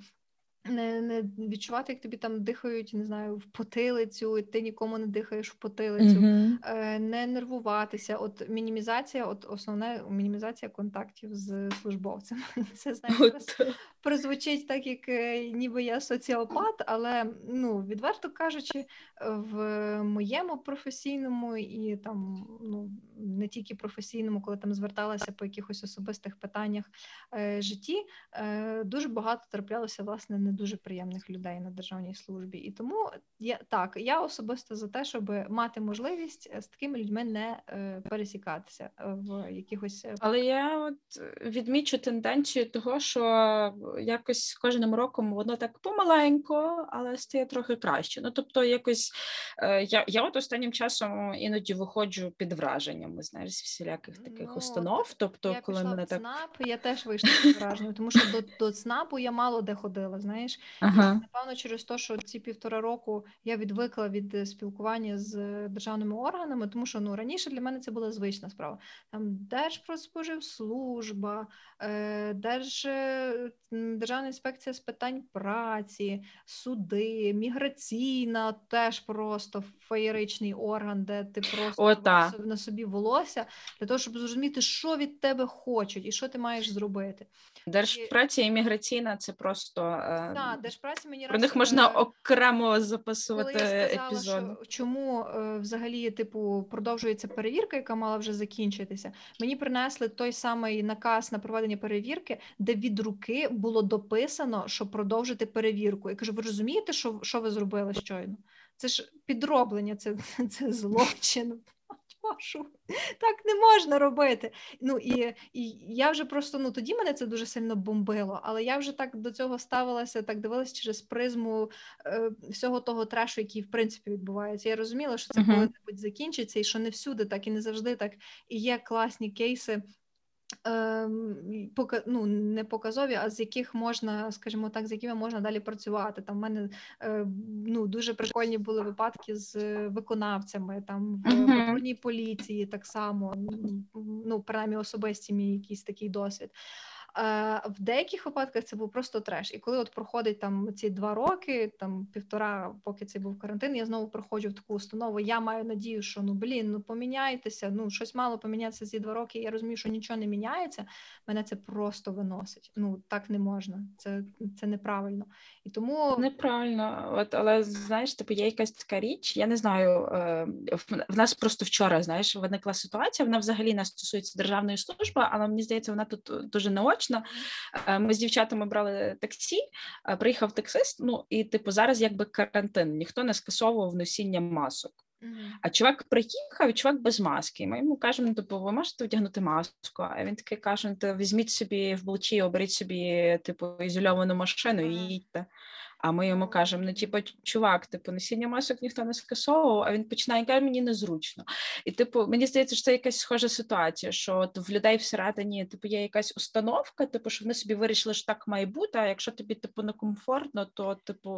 Не не відчувати, як тобі там дихають, не знаю, в потилицю, і ти нікому не дихаєш в потилицю, е, не нервуватися. От мінімізація, от основне мінімізація контактів з службовцем. [LAUGHS] Це знаєш, От. прозвучить так, як е, ніби я соціопат, але ну відверто кажучи, в моєму професійному і там ну не тільки професійному, коли там зверталася по якихось особистих питаннях е, житті, е, дуже багато траплялося власне не дуже приємних людей на державній службі. І тому я так я особисто за те, щоб мати можливість е, з такими людьми не е, пересікатися е, в якихось Але я от відмічу тенденцію того, що якось кожним роком воно так помаленько, але стає трохи краще. Ну тобто, якось е, я, я от останнім часом іноді виходжу під враженнями, знаєш, з всіляких таких Ну, установ. Тобто, я коли пішла мене в так я теж вийшла під враження, тому що до, до ЦНАПу я мало де ходила, знаєш. Ага. Напевно, через те, що ці півтора року я відвикла від е, спілкування з е, державними органами, тому що ну раніше для мене це була звична справа. Там Держпродспоживслужба, е, Держ... Державна інспекція з питань праці, суди, міграційна, теж просто феєричний орган, де ти просто О, та. на собі волосся для того, щоб зрозуміти, що від тебе хочуть і що ти маєш зробити. Держпраця і міграційна це просто е, Так, Держпраці мені про раз, них можна е, окремо коли записувати я сказала, епізод. що чому е, взагалі типу продовжується перевірка, яка мала вже закінчитися, мені принесли той самий наказ на проведення перевірки, де від руки було дописано, що продовжити перевірку. Я кажу, ви розумієте, що, що ви зробили щойно? Це ж підроблення, це, [LAUGHS] це злочин. Так не можна робити. Ну і, і я вже просто ну тоді мене це дуже сильно бомбило, але я вже так до цього ставилася, так дивилася через призму е, всього того трешу, який в принципі відбувається. Я розуміла, що це коли-небудь закінчиться, і що не всюди, так і не завжди так. І є класні кейси. Ем, пока, ну, не показові, а з яких можна, скажімо так, з якими можна далі працювати. Там в мене е, ну, дуже прикольні були випадки з виконавцями, там в патрульній поліції так само, ну, принаймні особисті мій якийсь такий досвід. Е, в деяких випадках це був просто треш. І коли от проходить там ці два роки, там півтора, поки це був карантин, я знову проходжу в таку установу. Я маю надію, що ну блін, ну поміняйтеся. Ну щось мало помінятися ці два роки. Я розумію, що нічого не міняється. Мене це просто виносить. Ну так не можна. Це, це неправильно. І тому Неправильно, от але знаєш, типу є якась така річ. Я не знаю. е, В нас просто вчора знаєш виникла ситуація. Вона взагалі не стосується державної служби, але мені здається, вона тут дуже наочна. Е, Ми з дівчатами брали таксі, е, приїхав таксист. Ну і типу зараз якби карантин, ніхто не скасовував носіння масок. Мгм. А чувак приїхав, і чувак без маски. Ми йому кажемо: типу, ви можете вдягнути маску? А він такий каже: «Ну, візьміть собі в блочі, оберіть собі, типу, ізольовану машину і їдьте. А ми йому кажемо: ну, типу, чувак, типу, носіння масок ніхто не скасовував, а він починає каже, мені незручно. І, типу, мені здається, що це якась схожа ситуація, що от в людей всередині типу, є якась установка, типу, що вони собі вирішили, що так має бути. А якщо тобі типу некомфортно, то типу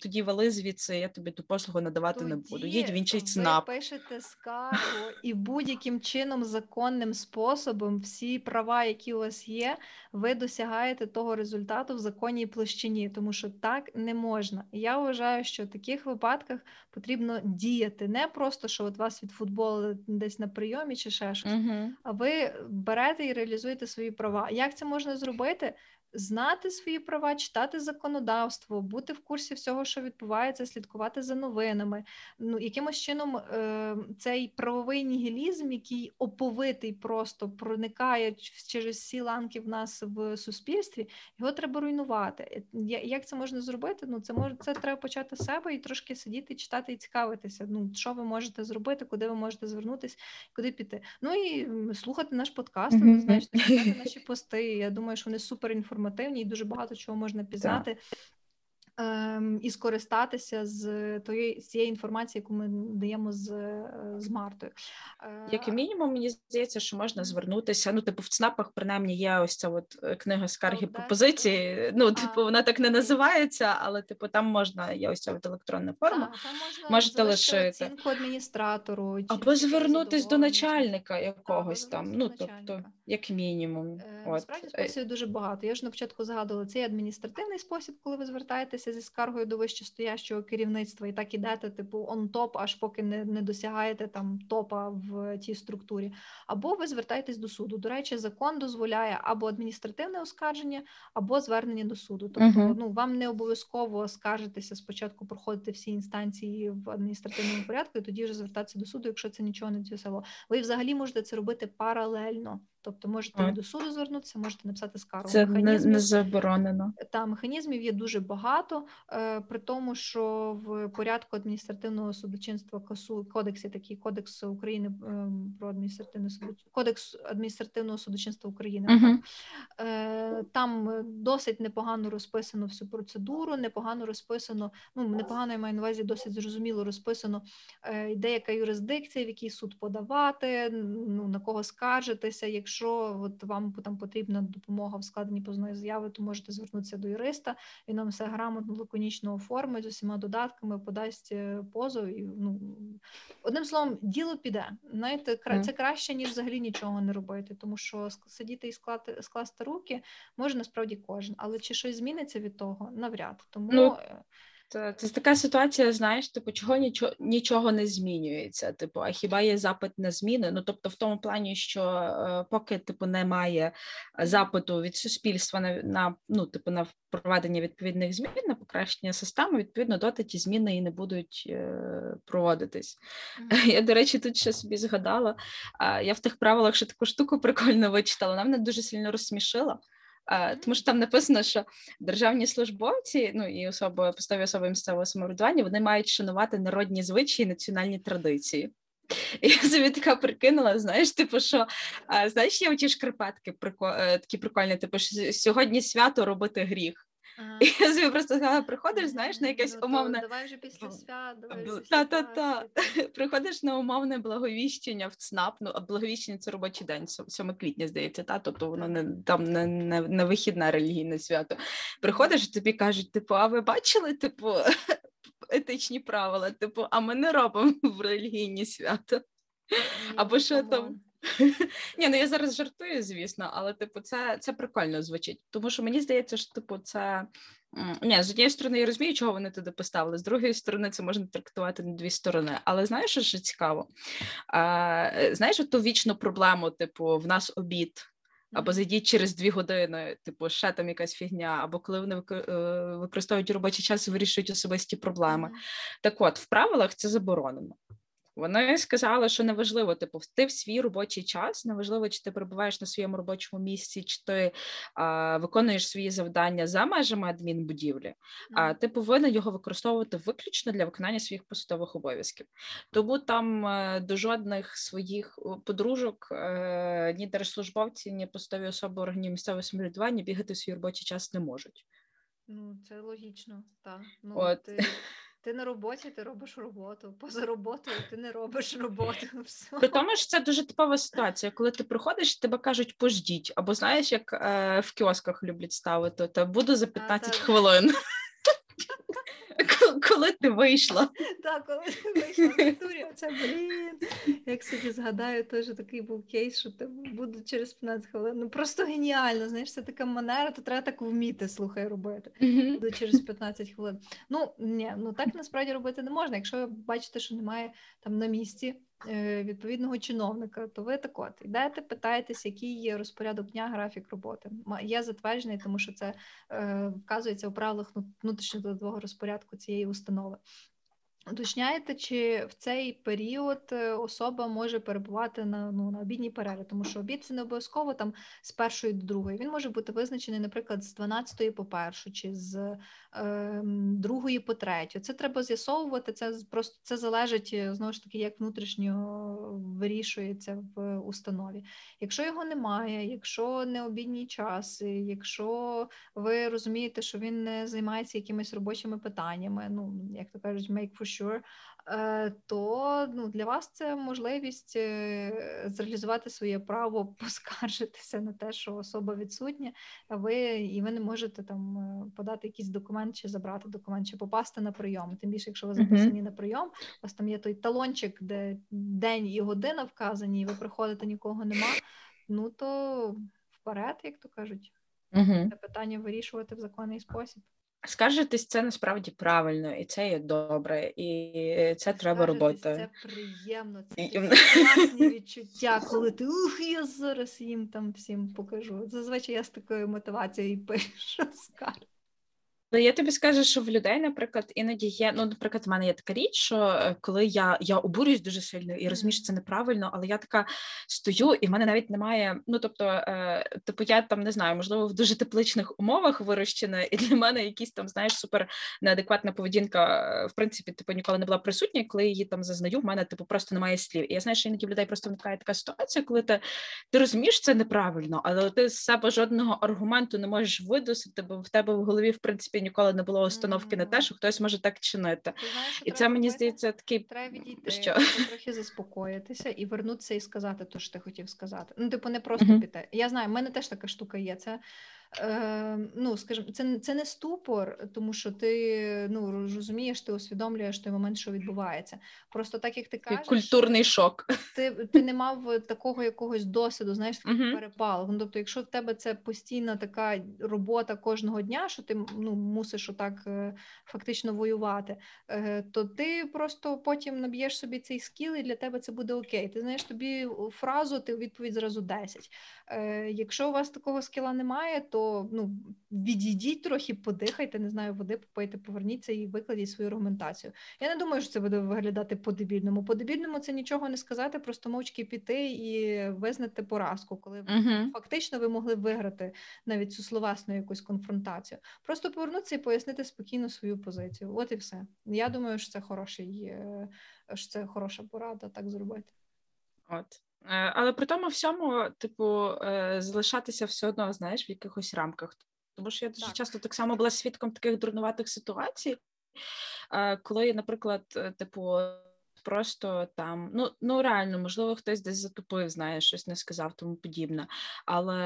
тоді вали звідси, я тобі ту послугу надавати не буду. Їдь в інший ви пишете скаргу і будь-яким чином законним способом всі права, які у вас є, ви досягаєте того результату в законній площині, тому що так не можна. І Я вважаю, що в таких випадках потрібно діяти, не просто що от вас відфутболили десь на прийомі чи ще щось, Угу. а ви берете і реалізуєте свої права. Як це можна зробити? Знати свої права, читати законодавство, бути в курсі всього, що відбувається, слідкувати за новинами. Ну, якимось чином е, цей правовий нігілізм, який оповитий просто проникає через всі ланки в нас в суспільстві, його треба руйнувати. Я- Як це можна зробити? Ну, це може це треба почати з себе і трошки сидіти, читати і цікавитися. Ну, що ви можете зробити, куди ви можете звернутися, куди піти. Ну і слухати наш подкаст, ви знаєте, читати [LAUGHS] наші пости. Я думаю, що вони супер інформативні і дуже багато чого можна пізнати. Ем, і скористатися з тої з цієї інформації, яку ми даємо з, е, з Мартою. Е, Як і мінімум, мені здається, що можна звернутися. Ну, типу, в ЦНАПах принаймні є ось ця от е, книга скарги Helpdesk. пропозиції. Ну, типу, вона так не називається, але типу там можна є ось ця от електронна форма. Там можна Можете лишити. оцінку адміністратору. чи- Або чи звернутись до начальника якогось або там. Ну, тобто, як мінімум. Е, От. Насправді способів дуже багато. Я ж на початку згадувала цей адміністративний спосіб, коли ви звертаєтеся зі скаргою до вищестоящого керівництва і так ідете, типу, он топ, аж поки не, не досягаєте там топа в тій структурі. Або ви звертаєтесь до суду. До речі, закон дозволяє або адміністративне оскарження, або звернення до суду. Тобто, Мгм. ну вам не обов'язково скаржитися спочатку, проходити всі інстанції в адміністративному порядку, і тоді вже звертатися до суду, якщо це нічого не досягло. Ви взагалі можете це робити паралельно. Тобто можете А. до суду звернутися, можете написати скаргу. Це не, Механізмів- не заборонено. та механізмів є дуже багато, е, при тому, що в порядку адміністративного судочинства КАСУ кодексі такий кодекс України е, про адміністративне суд... кодекс адміністративного судочинства України. Мгм. Е, Там е, досить непогано розписано всю процедуру, непогано розписано. Ну непогано я маю на увазі, досить зрозуміло розписано е, деяка юрисдикція, в який суд подавати, ну на кого скаржитися. Якщо от вам там потрібна допомога в складенні позовної заяви, то можете звернутися до юриста. Він нам все грамотно, лаконічно оформить з усіма додатками, подасть е, позов. І, ну одним словом, діло піде. Знаєте, кра- це краще ніж взагалі нічого не робити, тому що сидіти і склати скласти руки може насправді кожен. Але чи щось зміниться від того? Навряд. Тому Ну, е, Це, це така ситуація, знаєш, типу, чого нічого, нічого не змінюється. Типу, а хіба є запит на зміни? Ну тобто, в тому плані, що е, поки типу немає запиту від суспільства на, на ну, типу, на проведення відповідних змін, на покращення системи, відповідно, доти ті зміни і не будуть е, проводитись. мгм. [LAUGHS] Я, до речі, тут ще собі згадала. а, Я в тих правилах ще таку штуку прикольно вичитала. Вона мене дуже сильно розсмішила. Тому що там написано, що державні службовці, ну і особи поставі особи місцевого самоврядування, вони мають шанувати народні звичаї, і національні традиції. І я собі така прикинула, знаєш, типу, що а, знаєш, є оті шкарпетки е, такі прикольні, типу, що сьогодні свято робити гріх. Ага. І я собі просто згадала, приходиш, знаєш, на якесь Ну, умовне. Давай вже після свят, давай вже після Та-та-та. [LAUGHS] Приходиш на умовне благовіщення в ЦНАП, ну а благовіщення це робочий день, сьом- 7 квітня, здається, та тобто воно не там не, не, не вихідне релігійне свято. Приходиш, і тобі кажуть, типу, а ви бачили, типу, [LAUGHS] етичні правила? Типу, а ми не робимо [LAUGHS] в релігійні свята. Або що там. [LAUGHS] Ні, ну я зараз жартую, звісно, але типу, це, це прикольно звучить. Тому що мені здається, що типу, це ні, з однієї сторони, я розумію, чого вони туди поставили, з другої сторони, це можна трактувати на дві сторони. Але знаєш, що ще цікаво? А, знаєш, ту вічну проблему, типу, в нас обід. Або зайдіть через дві години, типу, ще там якась фігня, або коли вони е, використовують робочий час і вирішують особисті проблеми. Так от, в правилах це заборонено. Вони сказали, що неважливо, типу, ти в свій робочий час, неважливо, чи ти перебуваєш на своєму робочому місці, чи ти а, виконуєш свої завдання за межами адмінбудівлі, а ти повинен його використовувати виключно для виконання своїх посадових обов'язків. Тому там е, до жодних своїх подружок е, ні держслужбовці, ні посадові особи органів місцевого самоврядування бігати в свій робочий час не можуть. Ну, це логічно, так. Ну, От. ти, ти на роботі, ти робиш роботу. Поза роботою ти не робиш роботу. [LAUGHS] Все. При тому ж це дуже типова ситуація, коли ти приходиш, тебе кажуть пождіть, або знаєш, як е, в кіосках люблять ставити, то буду за 15 а, хвилин. Коли- [LAUGHS] Коли ти вийшла. Так, коли ти вийшла в [LAUGHS] турі, оце блін. Як собі згадаю, теж такий був кейс, що ти буду через 15 хвилин. Ну просто геніально. Знаєш, це така манера, то треба так вміти, слухай, робити. Буду через 15 хвилин. Ну ні, ну так насправді робити не можна. Якщо ви бачите, що немає там на місці відповідного чиновника, то ви так от йдете, питаєтесь, який є розпорядок дня, графік роботи. Є затверджений, тому що це е, вказується у правилах ну- внутрішнього розпорядку цієї установи. Уточняєте, чи в цей період е, особа може перебувати на ну на обідній перерві, тому що обід це не обов'язково там з першої до другої. Він може бути визначений, наприклад, з 12 по першу, чи з е, другої по третю. Це треба з'ясовувати. Це просто це залежить е, знову ж таки, як внутрішньо вирішується в установі. Якщо його немає, якщо не обідній час, якщо ви розумієте, що він не займається якимись робочими питаннями, ну як то кажуть, make for sure, е, то ну, для вас це можливість е, зреалізувати своє право [LAUGHS] поскаржитися на те, що особа відсутня, а ви і ви не можете там е, подати якийсь документ чи забрати документ, чи попасти на прийом. Тим більше, якщо ви записані uh-huh. на прийом, у вас там є той талончик, де день і година вказані, і ви приходите, нікого нема. Ну то вперед, як то кажуть, uh-huh. це питання вирішувати в законний спосіб. Скаржитись це насправді правильно, і це є добре, і це треба робити. Це приємно, це [LAUGHS] класні відчуття, коли ти ух, я зараз їм там всім покажу. Зазвичай я з такою мотивацією [LAUGHS] пишу скарг. Ну, я тобі скажу, що в людей, наприклад, іноді є. Ну, наприклад, в мене є така річ, що е, коли я я обурююсь дуже сильно і розумію, що це неправильно, але я така стою, і в мене навіть немає. Ну тобто, е, типу, я там не знаю, можливо, в дуже тепличних умовах вирощена, і для мене якісь там, знаєш, супер неадекватна поведінка, е, в принципі, типу, ніколи не була присутня. Коли її там зазнаю, в мене типу просто немає слів. І я знаю, що іноді в людей просто виникає така ситуація, коли ти ти розумієш, це неправильно, але ти з себе жодного аргументу не можеш видусити, бо в тебе в голові, в принципі принципі ніколи не було установки на те, що хтось може так чинити. І це мені здається такий треба відійти, що? [LAUGHS] трохи заспокоїтися і вернутися і сказати те, що ти хотів сказати. Ну, типу, не просто піти. Я знаю, в мене теж така штука є. Це ну, скажімо, це це не ступор, тому що ти ну, розумієш, ти усвідомлюєш той момент, що відбувається. Просто так як ти кажеш, культурний шок. Ти ти не мав такого якогось досвіду, знаєш, таких uh-huh. перепалок. Ну, тобто, якщо в тебе це постійна така робота кожного дня, що ти ну, мусиш отак е, фактично воювати, е, то ти просто потім наб'єш собі цей скіл, і для тебе це буде окей. Ти знаєш тобі фразу, ти відповідь зразу 10. Е, якщо у вас такого скіла немає, то ну, відійдіть трохи, подихайте, не знаю, води попийте, поверніться і викладіть свою аргументацію. Я не думаю, що це буде виглядати по-дебільному. По-дебільному це нічого не сказати, просто мовчки піти і визнати поразку, коли uh-huh. фактично ви могли виграти навіть цю словесну якусь конфронтацію. Просто повернутися і пояснити спокійно свою позицію. От і все. Я думаю, що це хороший, е, що це хороша порада так зробити. От. Е, але при тому всьому, типу, е, залишатися все одно, знаєш, в якихось рамках. Тому що я дуже так. часто так само була свідком таких дурнуватих ситуацій, е, коли, наприклад, типу, просто там, ну ну реально, можливо, хтось десь затупив, знає, щось не сказав, тому подібне. Але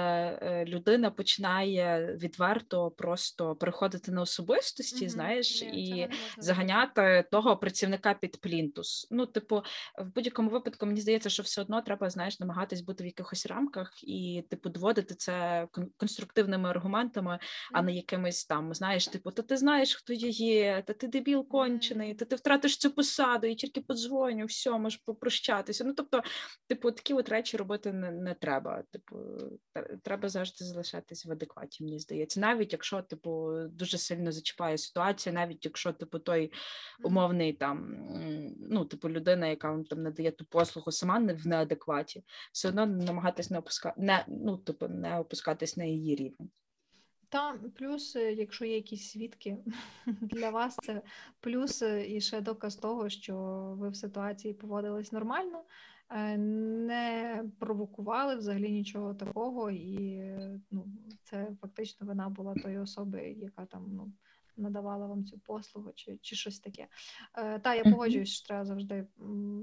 е, людина починає відверто просто переходити на особистості, mm-hmm. знаєш, Ні, і заганяти того працівника під плінтус. Ну, типу, в будь-якому випадку мені здається, що все одно треба, знаєш, намагатись бути в якихось рамках і типу доводити це конструктивними аргументами, mm-hmm. а не якимись там, знаєш, типу, та ти знаєш, хто я є, та ти дебіл кончений, та ти втратиш цю посаду і тільки подзвониш подзвоню, все, можу попрощатися. Ну тобто, типу, такі от речі робити не, не треба. Типу, треба завжди залишатись в адекваті, мені здається. Навіть якщо, типу, дуже сильно зачіпає ситуація, навіть якщо типу той умовний там, ну, типу, людина, яка вам там надає ту послугу, сама не в неадекваті, все одно намагатись не опускати, не ну, типу, не опускатись на її рівень. Та плюс, е, якщо є якісь свідки [LAUGHS] для вас, це плюс е, і ще доказ того, що ви в ситуації поводились нормально, е, не провокували взагалі нічого такого, і ну, це фактично вина була тої особи, яка там ну надавала вам цю послугу, чи чи щось таке. Е, Та я погоджуюсь, що треба завжди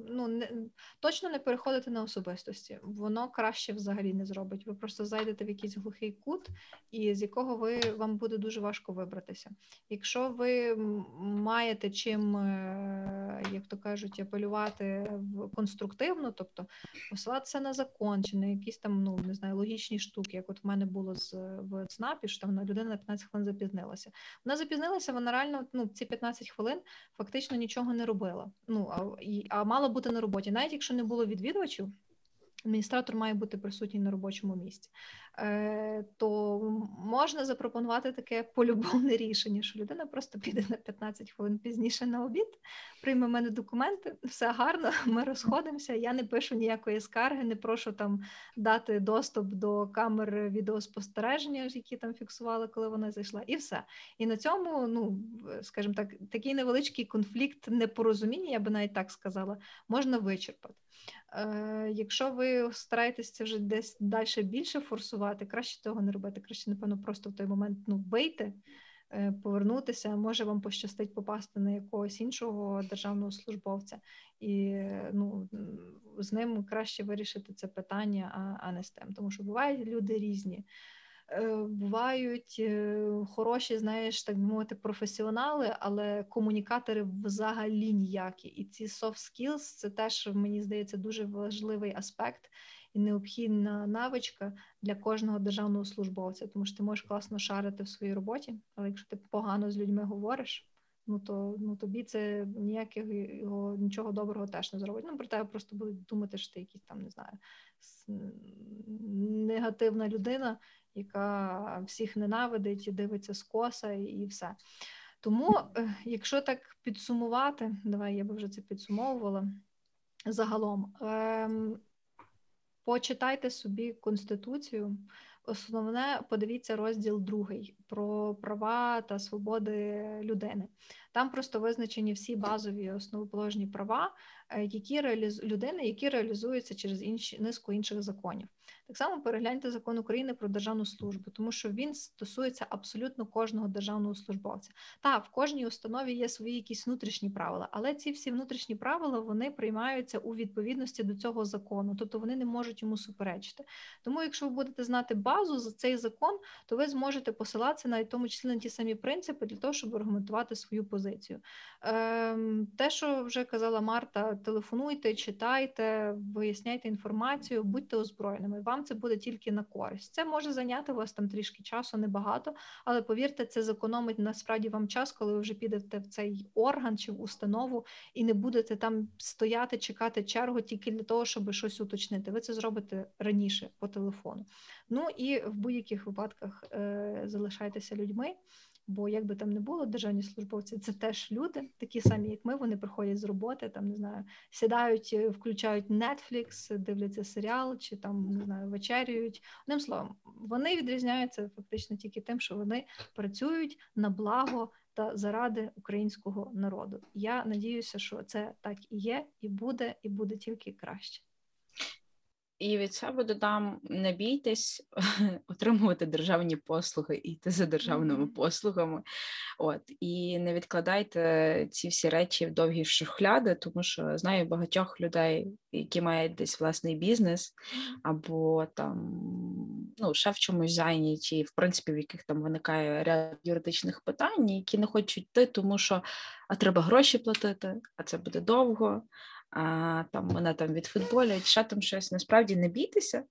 ну не точно не переходити на особистості. Воно краще взагалі не зробить. Ви просто зайдете в якийсь глухий кут, і з якого ви вам буде дуже важко вибратися. Якщо ви маєте чим, е, як то кажуть, апелювати конструктивно, тобто посилатися на закон чи на якісь там ну не знаю логічні штуки, як от в мене було з в ЦНАПі, що там людина на 15 хвилин запізнилася. Вона запізнилася запізнилася, вона реально ну, ці 15 хвилин фактично нічого не робила. Ну, а, і, а мала бути на роботі. Навіть якщо не було відвідувачів, адміністратор має бути присутній на робочому місці. Е, то можна запропонувати таке полюбовне рішення, що людина просто піде на 15 хвилин пізніше на обід, прийме в мене документи, все гарно, [LAUGHS] ми розходимося. Я не пишу ніякої скарги, не прошу там дати доступ до камер відеоспостереження, які там фіксували, коли вона зайшла, і все. І на цьому, ну скажімо так, такий невеличкий конфлікт непорозуміння, я би навіть так сказала, можна вичерпати. Е, Якщо ви стараєтеся вже десь далі більше форсувати, краще того не робити. Краще, напевно, просто в той момент ну, вийти, е, повернутися. Може вам пощастить попасти на якогось іншого державного службовця, і ну, з ним краще вирішити це питання, а, а не з тим. Тому що бувають люди різні. Е, бувають е, хороші, знаєш, так би мовити, професіонали, але комунікатори взагалі ніякі. І ці soft skills – це теж мені здається дуже важливий аспект і необхідна навичка для кожного державного службовця, тому що ти можеш класно шарити в своїй роботі, але якщо ти погано з людьми говориш. Ну то ну тобі це ніякого нічого доброго теж не зробить. Ну про тебе просто будуть думати, що ти якийсь там не знаю негативна людина, яка всіх ненавидить, і дивиться скоса і все. Тому, е, якщо так підсумувати, давай я би вже це підсумовувала загалом. Ем, почитайте собі конституцію. Основне, подивіться розділ другий про права та свободи людини. Там просто визначені всі базові основоположні права, е, які реаліз... людини, які реалізуються через інші низку інших законів. Так само перегляньте закон України про державну службу, тому що він стосується абсолютно кожного державного службовця. Та в кожній установі є свої якісь внутрішні правила, але ці всі внутрішні правила вони приймаються у відповідності до цього закону, тобто вони не можуть йому суперечити. Тому, якщо ви будете знати базу за цей закон, то ви зможете посилатися навіть в тому числі на ті самі принципи для того, щоб аргументувати свою позицію. Ем, Те, що вже казала Марта, телефонуйте, читайте, виясняйте інформацію, будьте озброєними. Вам це буде тільки на користь. Це може зайняти вас там трішки часу, небагато, але повірте, це зекономить насправді вам час, коли ви вже підете в цей орган чи в установу і не будете там стояти, чекати чергу тільки для того, щоб щось уточнити. Ви це зробите раніше по телефону. Ну і в будь-яких випадках е, залишайтеся людьми. Бо як би там не було, державні службовці це теж люди, такі самі, як ми. Вони приходять з роботи, там не знаю, сідають, е, включають Netflix, дивляться серіал, чи там не знаю, вечерюють. Одним словом, вони відрізняються фактично тільки тим, що вони працюють на благо та заради українського народу. Я надіюся, що це так і є, і буде, і буде тільки краще. І від себе додам: не бійтесь [LAUGHS] отримувати державні послуги, йти за державними mm-hmm. послугами. От і не відкладайте ці всі речі в довгі шухляди, тому що знаю багатьох людей, які мають десь власний бізнес, або там ну ще в чомусь зайняті, в принципі, в яких там виникає ряд юридичних питань, які не хочуть йти, тому що а треба гроші платити, а це буде довго а, там мене там відфутболять, ще там щось. Насправді не бійтеся,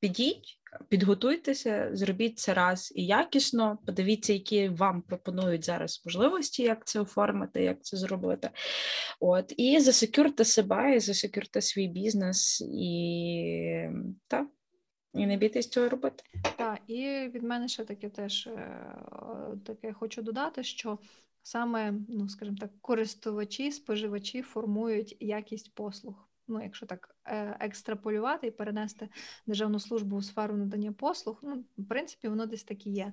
підіть, підготуйтеся, зробіть це раз і якісно. Подивіться, які вам пропонують зараз можливості, як це оформити, як це зробити. От, І засекюрте себе, і засекюрте свій бізнес і так. І не бійтесь цього робити. Так, і від мене ще таке теж е, таке хочу додати, що саме, ну скажімо так, користувачі, споживачі формують якість послуг. Ну, якщо так е, екстраполювати і перенести державну службу у сферу надання послуг, ну в принципі, воно десь так і є.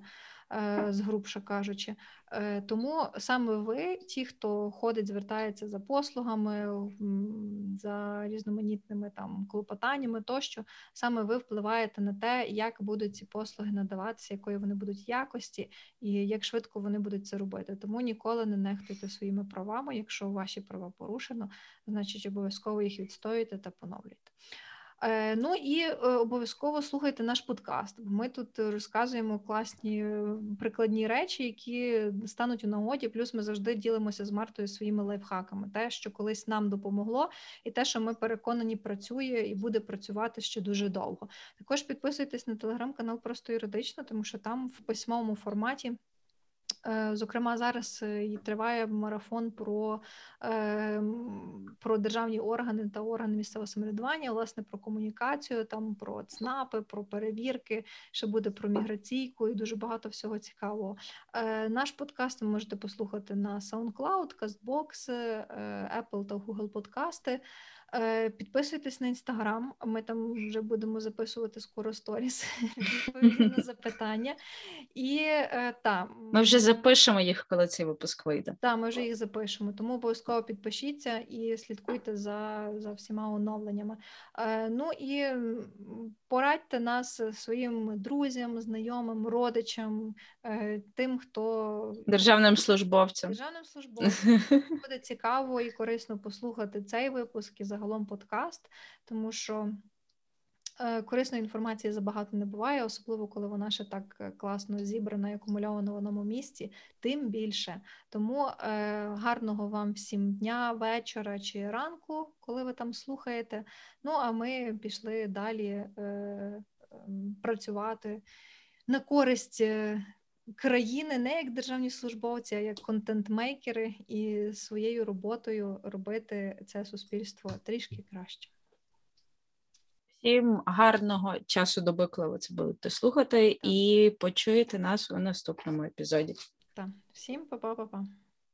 Е, згрубше кажучи. Е, тому саме ви, ті, хто ходить, звертається за послугами, за різноманітними там клопотаннями, тощо саме ви впливаєте на те, як будуть ці послуги надаватися, якої вони будуть якості, і як швидко вони будуть це робити. Тому ніколи не нехтуйте своїми правами. Якщо ваші права порушено, значить обов'язково їх відстоюйте та поновлюйте. Е, ну і е, обов'язково слухайте наш подкаст. Ми тут розказуємо класні е, прикладні речі, які стануть у нагоді. Плюс ми завжди ділимося з Мартою своїми лайфхаками. Те, що колись нам допомогло, і те, що ми переконані, працює і буде працювати ще дуже довго. Також підписуйтесь на телеграм-канал просто юридично, тому що там в письмовому форматі. Е, Зокрема, зараз е, і триває марафон про, е, про державні органи та органи місцевого самоврядування, власне, про комунікацію, там про ЦНАПи, про перевірки, ще буде про міграційку і дуже багато всього цікавого. Наш подкаст ви можете послухати на SoundCloud, CastBox, Apple та Google подкасти. Е, Підписуйтесь на інстаграм. Ми там вже будемо записувати скоро сторіс [LAUGHS] відповіді на [LAUGHS] запитання. І е, та Ми вже запишемо їх, коли цей випуск вийде. та, ми вже їх запишемо, тому обов'язково підпишіться і слідкуйте за, за всіма оновленнями. Е, ну і порадьте нас своїм друзям, знайомим, родичам, тим, хто Державним службовцям. державним службовцям буде цікаво і корисно послухати цей випуск і загалом подкаст, тому що. е, Корисної інформації забагато не буває, особливо коли вона ще так е, класно зібрана і акумульована в одному місці, тим більше. Тому е, гарного вам всім дня, вечора чи ранку, коли ви там слухаєте. Ну а ми пішли далі ем, працювати на користь країни, не як державні службовці, а як контент-мейкери, і своєю роботою робити це суспільство трішки краще. Всім гарного часу доби, коли ви це будете слухати, і почуєте нас у наступному епізоді. Так, всім па-па-па-па.